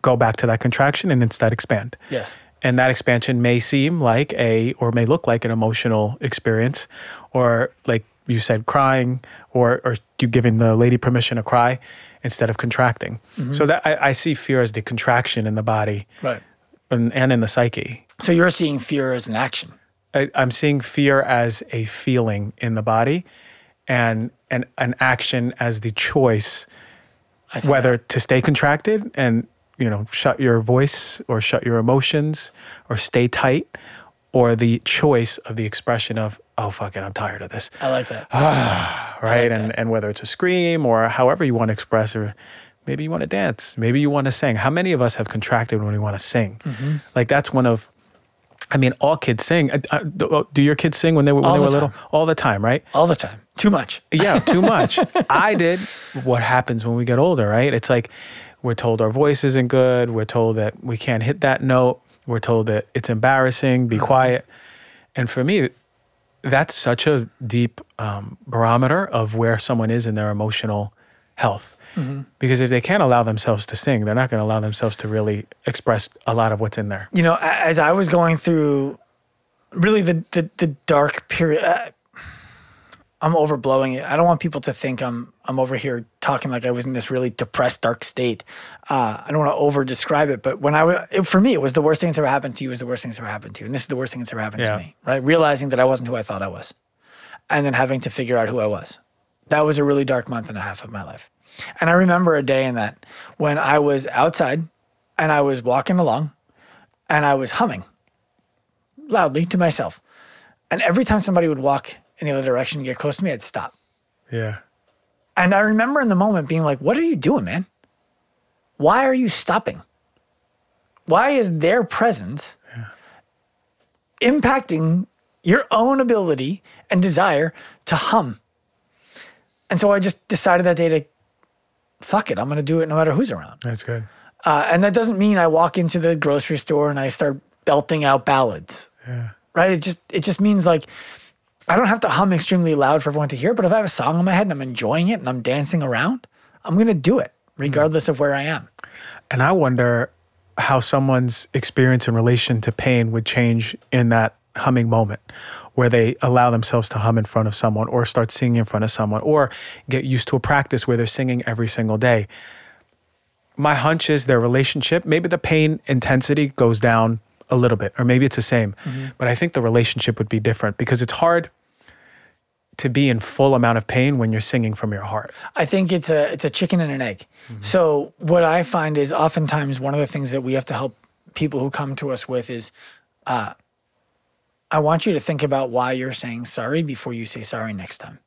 Speaker 2: go back to that contraction and instead expand.
Speaker 1: Yes.
Speaker 2: And that expansion may seem like a, or may look like an emotional experience, or like you said crying or or you giving the lady permission to cry instead of contracting. Mm-hmm. So that I, I see fear as the contraction in the body
Speaker 1: Right.
Speaker 2: and, and in the psyche.
Speaker 1: So you're seeing fear as an action.
Speaker 2: I, I'm seeing fear as a feeling in the body, and and an action as the choice whether to stay contracted and you know shut your voice or shut your emotions or stay tight, or the choice of the expression of oh fuck it, I'm tired of this,
Speaker 1: I like that. <sighs>
Speaker 2: right? and and whether it's a scream or however you want to express or. Maybe you want to dance. Maybe you want to sing. How many of us have contracted when we want to sing?
Speaker 1: Mm-hmm.
Speaker 2: Like that's one of I mean, all kids sing. Uh, uh, do do your kids sing when they were when
Speaker 1: All
Speaker 2: they
Speaker 1: the
Speaker 2: were little? All the time, right?
Speaker 1: All the time. Too much.
Speaker 2: Yeah, too much. <laughs> I did. What happens when we get older, right? It's like we're told our voice isn't good. We're told that we can't hit that note. We're told that it's embarrassing. Be quiet. And for me, that's such a deep um, barometer of where someone is in their emotional health. Because if they can't allow themselves to sing, they're not going to allow themselves to really express a lot of what's in there.
Speaker 1: You know, as I was going through really the the, the dark period, uh, I'm overblowing it. I don't want people to think I'm I'm over here talking like I was in this really depressed, dark state. Uh, I don't want to over describe it, but when I was, it, for me, it was the worst thing that's ever happened to you. Is the worst thing that's ever happened to you, and this is the worst thing that's ever happened
Speaker 2: Yeah.
Speaker 1: to me. Right? Realizing that I wasn't who I thought I was, and then having to figure out who I was. That was a really dark month and a half of my life. And I remember a day in that when I was outside and I was walking along and I was humming loudly to myself. And every time somebody would walk in the other direction get close to me, I'd stop.
Speaker 2: Yeah.
Speaker 1: And I remember in the moment being like, what are you doing, man? Why are you stopping? Why is their presence impacting your own ability and desire to hum? And so I just decided that day to fuck it. I'm going to do it no matter who's around.
Speaker 2: That's good.
Speaker 1: Uh, and that doesn't mean I walk into the grocery store and I start belting out ballads.
Speaker 2: Yeah.
Speaker 1: Right? It just it just means like I don't have to hum extremely loud for everyone to hear, but if I have a song in my head and I'm enjoying it and I'm dancing around, I'm gonna do it hmm. regardless of where I am.
Speaker 2: And I wonder how someone's experience in relation to pain would change in that humming moment where they allow themselves to hum in front of someone or start singing in front of someone or get used to a practice where they're singing every single day. My hunch is their relationship, maybe the pain intensity goes down a little bit, or maybe it's the same, but I think the relationship would be different because it's hard to be in full amount of pain when you're singing from your heart.
Speaker 1: I think it's a it's a chicken and an egg. So what I find is oftentimes one of the things that we have to help people who come to us with is uh, I want you to think about why you're saying sorry before you say sorry next time.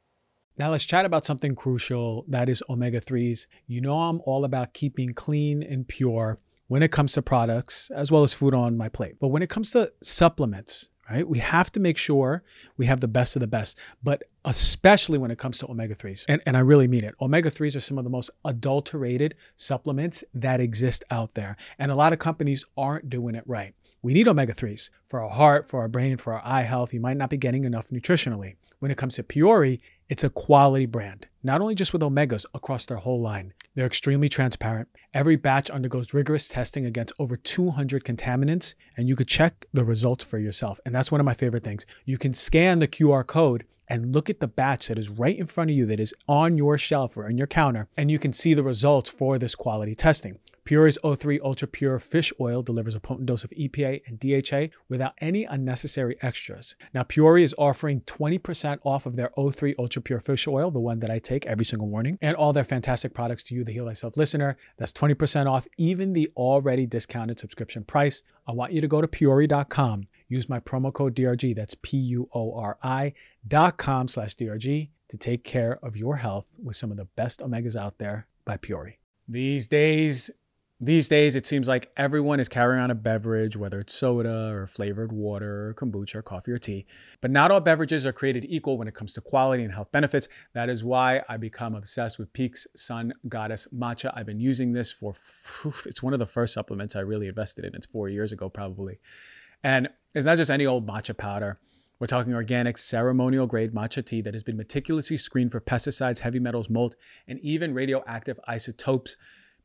Speaker 3: Now let's chat about something crucial that is omega 3s. You know, I'm all about keeping clean and pure when it comes to products as well as food on my plate. But when it comes to supplements, right, we have to make sure we have the best of the best, but especially when it comes to omega 3s. And, and I really mean it. Omega 3s are some of the most adulterated supplements that exist out there. And a lot of companies aren't doing it right. We need omega 3s for our heart, for our brain, for our eye health. You might not be getting enough nutritionally. When it comes to Puori, it's a quality brand, not only just with omegas across their whole line. They're extremely transparent. Every batch undergoes rigorous testing against over 200 contaminants, and you could check the results for yourself. And that's one of my favorite things. You can scan the QR code and look at the batch that is right in front of you that is on your shelf or on your counter, and you can see the results for this quality testing. Puori's O3 Ultra Pure Fish Oil delivers a potent dose of EPA and DHA without any unnecessary extras. Now, Puori is offering 20% off of their O3 Ultra Pure Fish Oil, the one that I take every single morning, and all their fantastic products to you, the Heal Thyself listener. That's 20% off even the already discounted subscription price. I want you to go to Puori.com. Use my promo code DRG. That's P U O R I dot com slash DRG to take care of your health with some of the best omegas out there by Puori.
Speaker 2: These days, these days, it seems like everyone is carrying on a beverage, whether it's soda or flavored water, or kombucha, or coffee or tea. But not all beverages are created equal when it comes to quality and health benefits. That is why I become obsessed with Pique's Sun Goddess Matcha. I've been using this for, <sighs> it's one of the first supplements I really invested in. It's four years ago, probably. And it's not just any old matcha powder. We're talking organic, ceremonial grade matcha tea that has been meticulously screened for pesticides, heavy metals, mold, and even radioactive isotopes.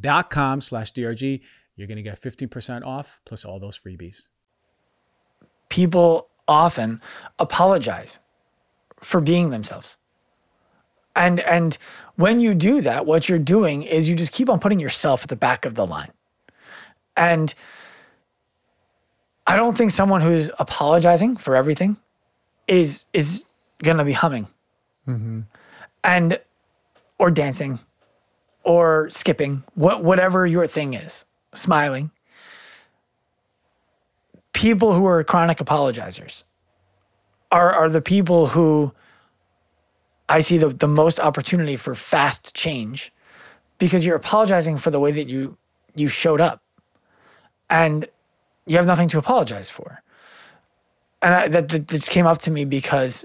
Speaker 2: dot com slash drg you're going to get 15% off plus all those freebies
Speaker 1: people often apologize for being themselves. And and when you do that, what you're doing is you just keep on putting yourself at the back of the line. And I don't think someone who's apologizing for everything is is gonna be humming. Mm-hmm. And or dancing or skipping, what whatever your thing is, smiling. People who are chronic apologizers are are the people who I see the, the most opportunity for fast change because you're apologizing for the way that you you showed up and you have nothing to apologize for. And I, that, that this came up to me because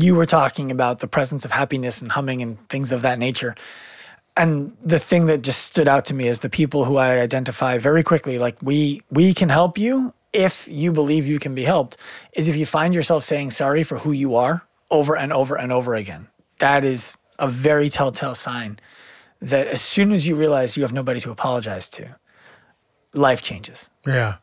Speaker 1: you were talking about the presence of happiness and humming and things of that nature. And the thing that just stood out to me is the people who I identify very quickly, like we we can help you if you believe you can be helped, is if you find yourself saying sorry for who you are over and over and over again. That is a very telltale sign that as soon as you realize you have nobody to apologize to, life changes.
Speaker 4: Yeah,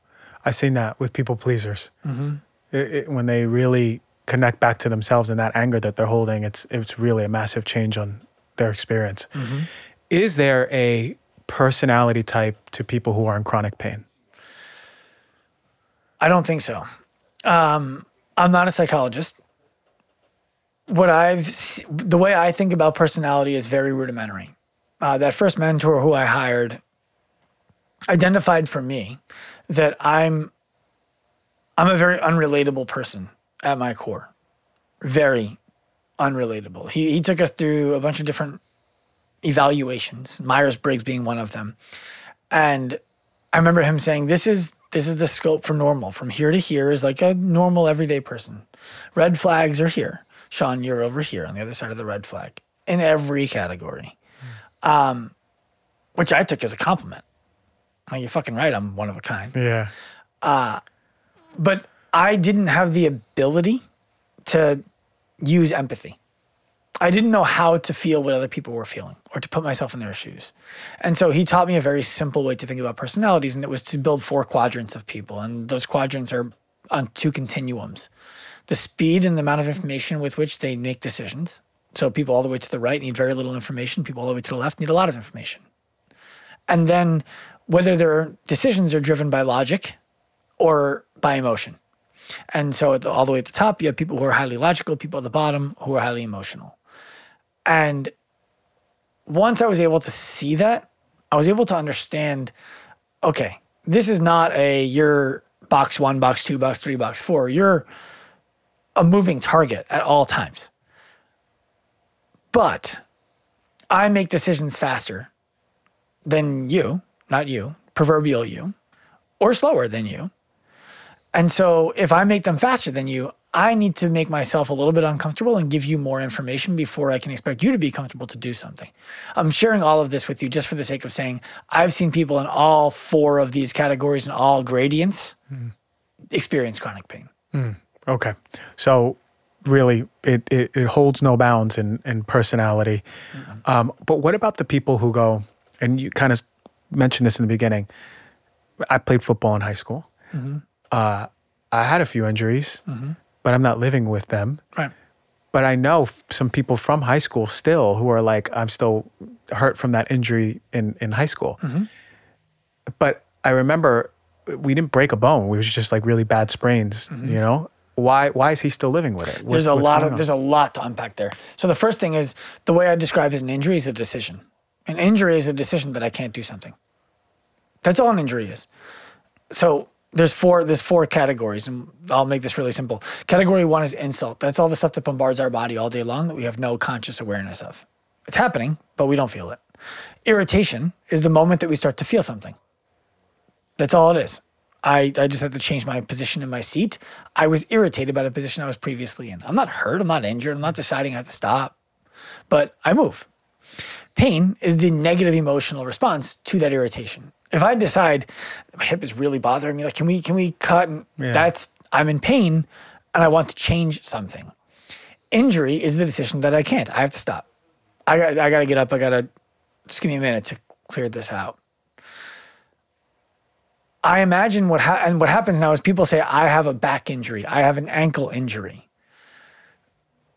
Speaker 4: I've seen that with people pleasers. Mm-hmm. It, it, when they really connect back to themselves and that anger that they're holding, it's it's really a massive change on their experience. Is there a personality type to people who are in chronic pain?
Speaker 1: I don't think so. Um, I'm not a psychologist. What I've the way I think about personality is very rudimentary. Uh, that first mentor who I hired identified for me that I'm I'm a very unrelatable person at my core. Very unrelatable. He he took us through a bunch of different evaluations, Myers Briggs being one of them. And I remember him saying, "This is this is the scope for normal. From here to here is like a normal everyday person. Red flags are here. Sean, you're over here on the other side of the red flag in every category, um, which I took as a compliment. Like, you're fucking right. I'm one of a kind.
Speaker 4: Yeah.
Speaker 1: Uh, But I didn't have the ability to use empathy. I didn't know how to feel what other people were feeling or to put myself in their shoes. And so he taught me a very simple way to think about personalities, and it was to build four quadrants of people. And those quadrants are on two continuums the speed and the amount of information with which they make decisions. So people all the way to the right need very little information, people all the way to the left need a lot of information. And then whether their decisions are driven by logic or by emotion. And so the, all the way at the top, you have people who are highly logical, people at the bottom who are highly emotional. And once I was able to see that, I was able to understand okay, this is not a you're box one, box two, box three, box four. You're a moving target at all times. But I make decisions faster than you, not you, proverbial you, or slower than you. And so if I make them faster than you, I need to make myself a little bit uncomfortable and give you more information before I can expect you to be comfortable to do something. I'm sharing all of this with you just for the sake of saying I've seen people in all four of these categories and all gradients hmm. experience chronic pain. Hmm.
Speaker 4: Okay. So really, it, it, it holds no bounds in, in personality. Um, but what about the people who go, and you kind of mentioned this in the beginning. I played football in high school. Mm-hmm. Uh, I had a few injuries, but
Speaker 2: but I'm not living with them.
Speaker 1: Right.
Speaker 2: But I know f- some people from high school still who are like, I'm still hurt from that injury in, in high school. Mm-hmm. But I remember we didn't break a bone. We was just like really bad sprains, mm-hmm. you know? Why why is he still living with it? What-
Speaker 1: there's a lot of
Speaker 2: on?
Speaker 1: there's a lot to unpack there. So the first thing is the way I describe as an injury is a decision. An injury is a decision that I can't do something. That's all an injury is. So there's four there's four categories, and I'll make this really simple. Category one is insult. That's all the stuff that bombards our body all day long that we have no conscious awareness of. It's happening, but we don't feel it. Irritation is the moment that we start to feel something. That's all it is. I, I just had to change my position in my seat. I was irritated by the position I was previously in. I'm not hurt. I'm not injured. I'm not deciding I have to stop, but I move. Pain is the negative emotional response to that irritation. If I decide my hip is really bothering me, like can we can we cut? And
Speaker 2: Yeah.
Speaker 1: That's I'm in pain, and I want to change something. Injury is the decision that I can't. I have to stop. I got I got to get up. I got to just give me a minute to clear this out. I imagine what ha- and what happens now is people say I have a back injury, I have an ankle injury.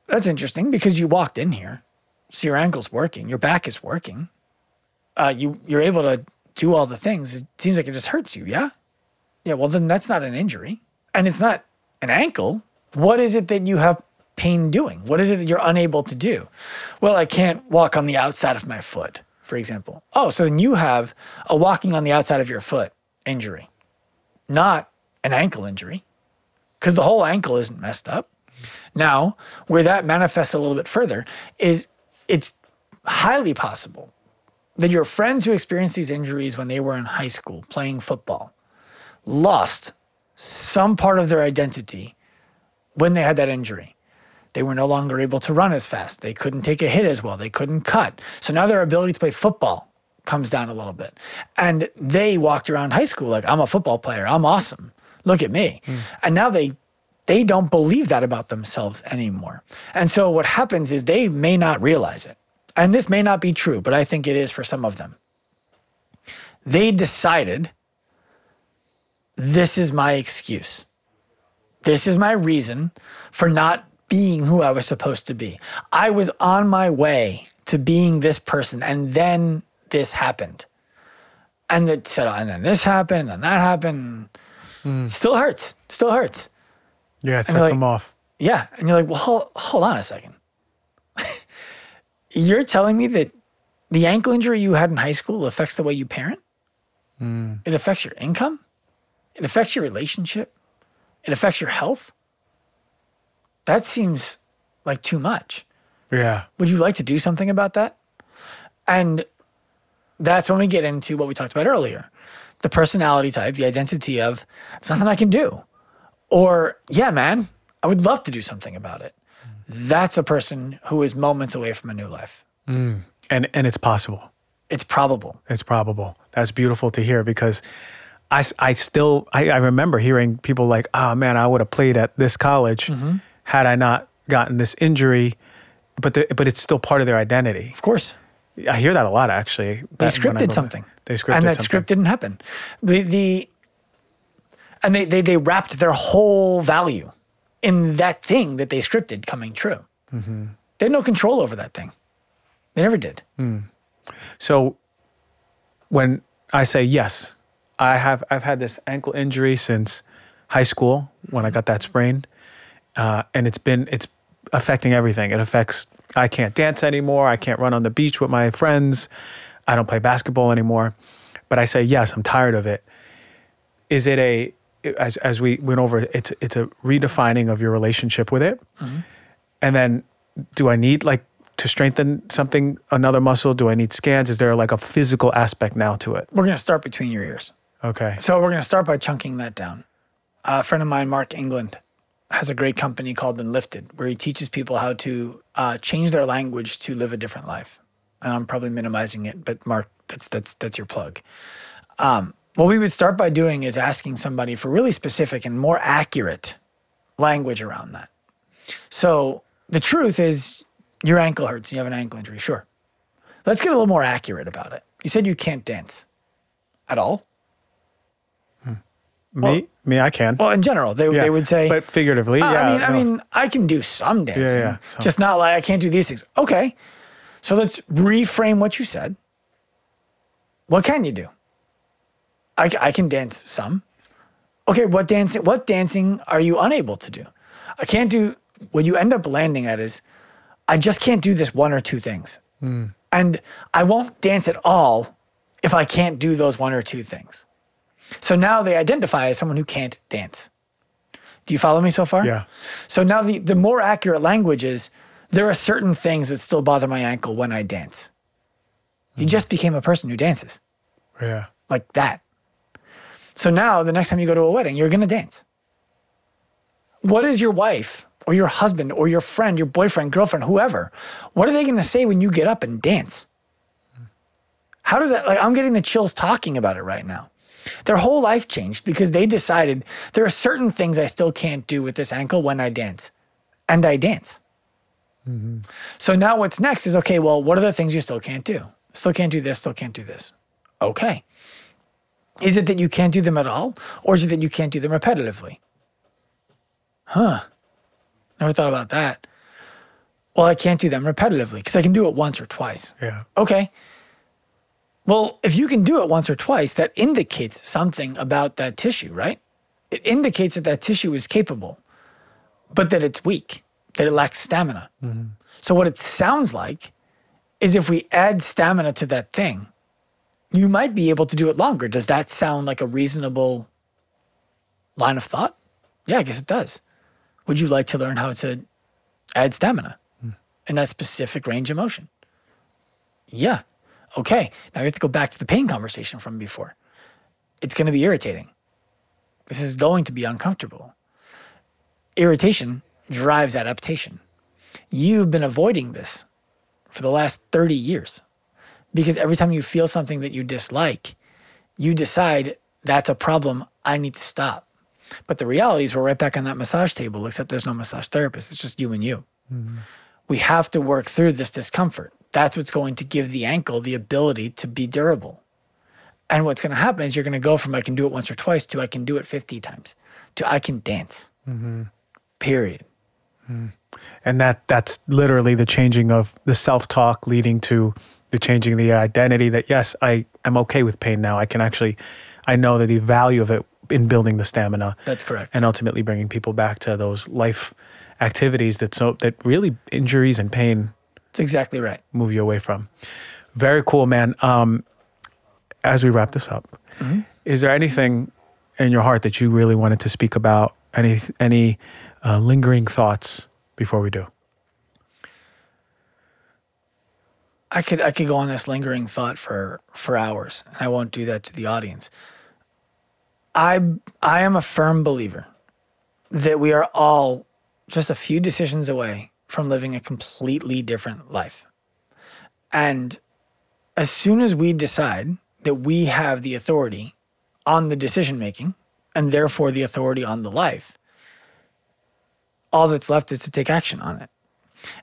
Speaker 1: That's interesting because you walked in here, so your ankle's working, your back is working. Uh, you you're able to do all the things. It seems like it just hurts you, yeah. Yeah, well then that's not an injury, and it's not an ankle. What is it that you have pain doing? What is it that you're unable to do? Well, I can't walk on the outside of my foot, for example. Oh, so then you have a walking on the outside of your foot injury, not an ankle injury, because the whole ankle isn't messed up. Now, where that manifests a little bit further is it's highly possible that your friends who experienced these injuries when they were in high school playing football lost some part of their identity when they had that injury. They were no longer able to run as fast. They couldn't take a hit as well. They couldn't cut. So now their ability to play football comes down a little bit. And they walked around high school like, I'm a football player. I'm awesome. Look at me. Hmm. And now they they don't believe that about themselves anymore. And so what happens is they may not realize it. And this may not be true, but I think it is for some of them. They decided this is my excuse. This is my reason for not being who I was supposed to be. I was on my way to being this person, and then this happened. And it said, and then this happened, and then that happened. Hmm. Still hurts. Still hurts.
Speaker 2: yeah, it
Speaker 1: and
Speaker 2: sets
Speaker 1: like-
Speaker 2: them off.
Speaker 1: Yeah. And you're like, well, hold, hold on a second. You're telling me that the ankle injury you had in high school affects the way you parent? Hmm. It affects your income? It affects your relationship? It affects your health? That seems like too much.
Speaker 2: Yeah.
Speaker 1: Would you like to do something about that? And that's when we get into what we talked about earlier the personality type, the identity of it's nothing I can do. Or, yeah, man, I would love to do something about it. That's a person who is moments away from a new life.
Speaker 2: And and it's possible.
Speaker 1: It's probable.
Speaker 2: It's probable. That's beautiful to hear because I, I still I, I remember hearing people like, oh man, I would have played at this college
Speaker 1: Mm-hmm.
Speaker 2: had I not gotten this injury. But the, but it's still part of their identity.
Speaker 1: Of course.
Speaker 2: I hear that a lot actually.
Speaker 1: They
Speaker 2: That- when I
Speaker 1: scripted something.
Speaker 2: They scripted
Speaker 1: and that
Speaker 2: something.
Speaker 1: script didn't happen. The the and they, they they wrapped their whole value in that thing that they scripted coming true.
Speaker 2: Mm-hmm.
Speaker 1: They had no control over that thing. They never did.
Speaker 2: So when I say yes, I have I've had this ankle injury since high school when I got that sprain, uh, and it's been it's affecting everything. It affects I can't dance anymore. I can't run on the beach with my friends. I don't play basketball anymore. But I say yes, I'm tired of it. Is it a as as we went over, it's it's a redefining of your relationship with it, and then do I need like to strengthen something, another muscle? Do I need scans? Is there like a physical aspect now to it?
Speaker 1: We're gonna start between your ears.
Speaker 2: Okay.
Speaker 1: So we're gonna start by chunking that down. a friend of mine, Mark England, has a great company called Enlifted, where he teaches people how to uh, change their language to live a different life. And I'm probably minimizing it, but Mark, that's that's that's your plug. Um, what we would start by doing is asking somebody for really specific and more accurate language around that. So the truth is, your ankle hurts and you have an ankle injury. Sure. Let's get a little more accurate about it. You said you can't dance at all.
Speaker 2: Me, me, I can.
Speaker 1: Well, in general, they,
Speaker 2: Yeah,
Speaker 1: they would say,
Speaker 2: but figuratively,
Speaker 1: "Uh,
Speaker 2: yeah.
Speaker 1: I mean, I mean, I can do some dancing,
Speaker 2: yeah, so-
Speaker 1: just not like I can't do these things. Okay, so let's reframe what you said. What can you do? I, I can dance some. Okay, what dancing? What dancing are you unable to do? I can't do. What you end up landing at is, I just can't do this one or two things, hmm. and I won't dance at all if I can't do those one or two things. So now they identify as someone who can't dance. Do you follow me so far?
Speaker 2: Yeah.
Speaker 1: So now the, the more accurate language is there are certain things that still bother my ankle when I dance. You hmm. just became a person who dances
Speaker 2: yeah.
Speaker 1: like that. So now the next time you go to a wedding, you're going to dance. What is your wife or your husband or your friend, your boyfriend, girlfriend, whoever, what are they going to say when you get up and dance? How does that, like, I'm getting the chills talking about it right now. Their whole life changed because they decided there are certain things I still can't do with this ankle when I dance. And I dance. Mm-hmm. So now what's next is okay, well, what are the things you still can't do? Still can't do this, still can't do this. Okay. Is it that you can't do them at all? Or is it that you can't do them repetitively? Huh. Never thought about that. Well, I can't do them repetitively because I can do it once or twice.
Speaker 2: Yeah.
Speaker 1: Okay. Well, if you can do it once or twice, that indicates something about that tissue, right? It indicates that that tissue is capable, but that it's weak, that it lacks stamina. Mm-hmm. So, what it sounds like is if we add stamina to that thing, you might be able to do it longer. Does that sound like a reasonable line of thought? Yeah, I guess it does. Would you like to learn how to add stamina in that specific range of motion? Yeah. Okay. Now we have to go back to the pain conversation from before. It's going to be irritating. This is going to be uncomfortable. Irritation drives adaptation. You've been avoiding this for the last 30 years because every time you feel something that you dislike, you decide that's a problem. I need to stop. But the reality is, we're right back on that massage table, except there's no massage therapist. It's just you and you. Mm-hmm. We have to work through this discomfort. That's what's going to give the ankle the ability to be durable. And what's going to happen is you're going to go from I can do it once or twice to I can do it 50 times to I can dance. Mm-hmm. Period. Mm-hmm.
Speaker 2: And that that's literally the changing of the self-talk leading to the changing the identity that yes, I am okay with pain now. I can actually I know that the value of it in building the stamina
Speaker 1: That's correct.
Speaker 2: and ultimately bringing people back to those life activities that so that really injuries and pain
Speaker 1: That's exactly right.
Speaker 2: move you away from. Very cool, man. Um, as we wrap this up, is there anything in your heart that you really wanted to speak about? Any any uh, lingering thoughts before we do?
Speaker 1: I could I could go on this lingering thought for for hours, and I won't do that to the audience. I I am a firm believer that we are all just a few decisions away from living a completely different life. And as soon as we decide that we have the authority on the decision making and therefore the authority on the life, all that's left is to take action on it.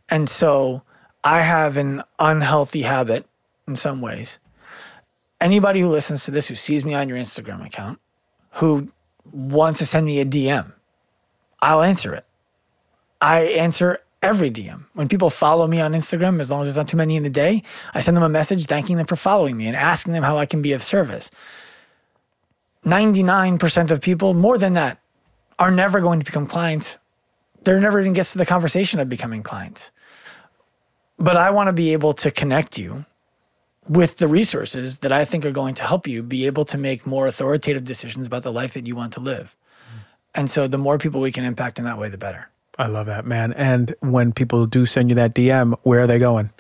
Speaker 1: And so I have an unhealthy habit in some ways. Anybody who listens to this, who sees me on your Instagram account, who wants to send me a DM, I'll answer it. I answer every DM. When people follow me on Instagram, as long as there's not too many in a day, I send them a message thanking them for following me and asking them how I can be of service. 99% of people, more than that, are never going to become clients. There never even gets to the conversation of becoming clients. But I want to be able to connect you with the resources that I think are going to help you be able to make more authoritative decisions about the life that you want to live. And so the more people we can impact in that way, the better.
Speaker 2: I love that, man. And when people do send you that DM, where are they going?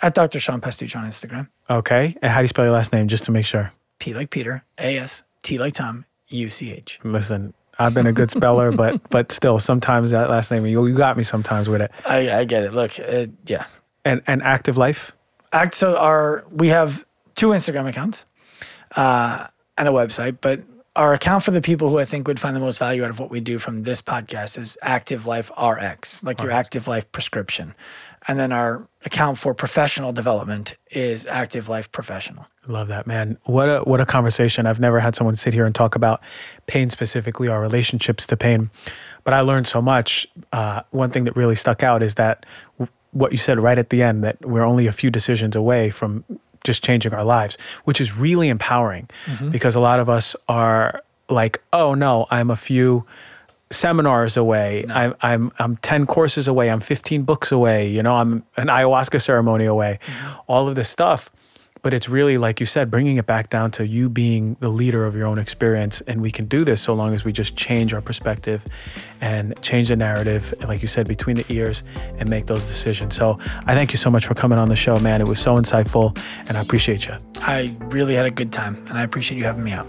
Speaker 1: At Dr. Sean Pastuch on Instagram.
Speaker 2: Okay. And how do you spell your last name just to make sure?
Speaker 1: P like Peter, A S, T like Tom, U C H.
Speaker 2: Listen, I've been a good speller, but but still, sometimes that last name, you, you got me sometimes with it.
Speaker 1: I, I get it. Look, uh, yeah.
Speaker 2: And, and active life?
Speaker 1: Act so our we have two Instagram accounts uh, and a website, but our account for the people who I think would find the most value out of what we do from this podcast is Active Life RX, like your Active Life prescription. And then our account for professional development is Active Life Professional.
Speaker 2: Love that, man. What a what a conversation. I've never had someone sit here and talk about pain specifically, our relationships to pain. But I learned so much. Uh, one thing that really stuck out is that what you said right at the end that we're only a few decisions away from just changing our lives, which is really empowering mm-hmm. because a lot of us are like, oh no, I'm a few seminars away. Mm-hmm. I'm, I'm, I'm 10 courses away. I'm 15 books away. You know, I'm an ayahuasca ceremony away, mm-hmm. all of this stuff. But it's really, like you said, bringing it back down to you being the leader of your own experience. And we can do this so long as we just change our perspective and change the narrative, and like you said, between the ears and make those decisions. So I thank you so much for coming on the show, man. It was so insightful, and I appreciate you.
Speaker 1: I really had a good time, and I appreciate you having me out.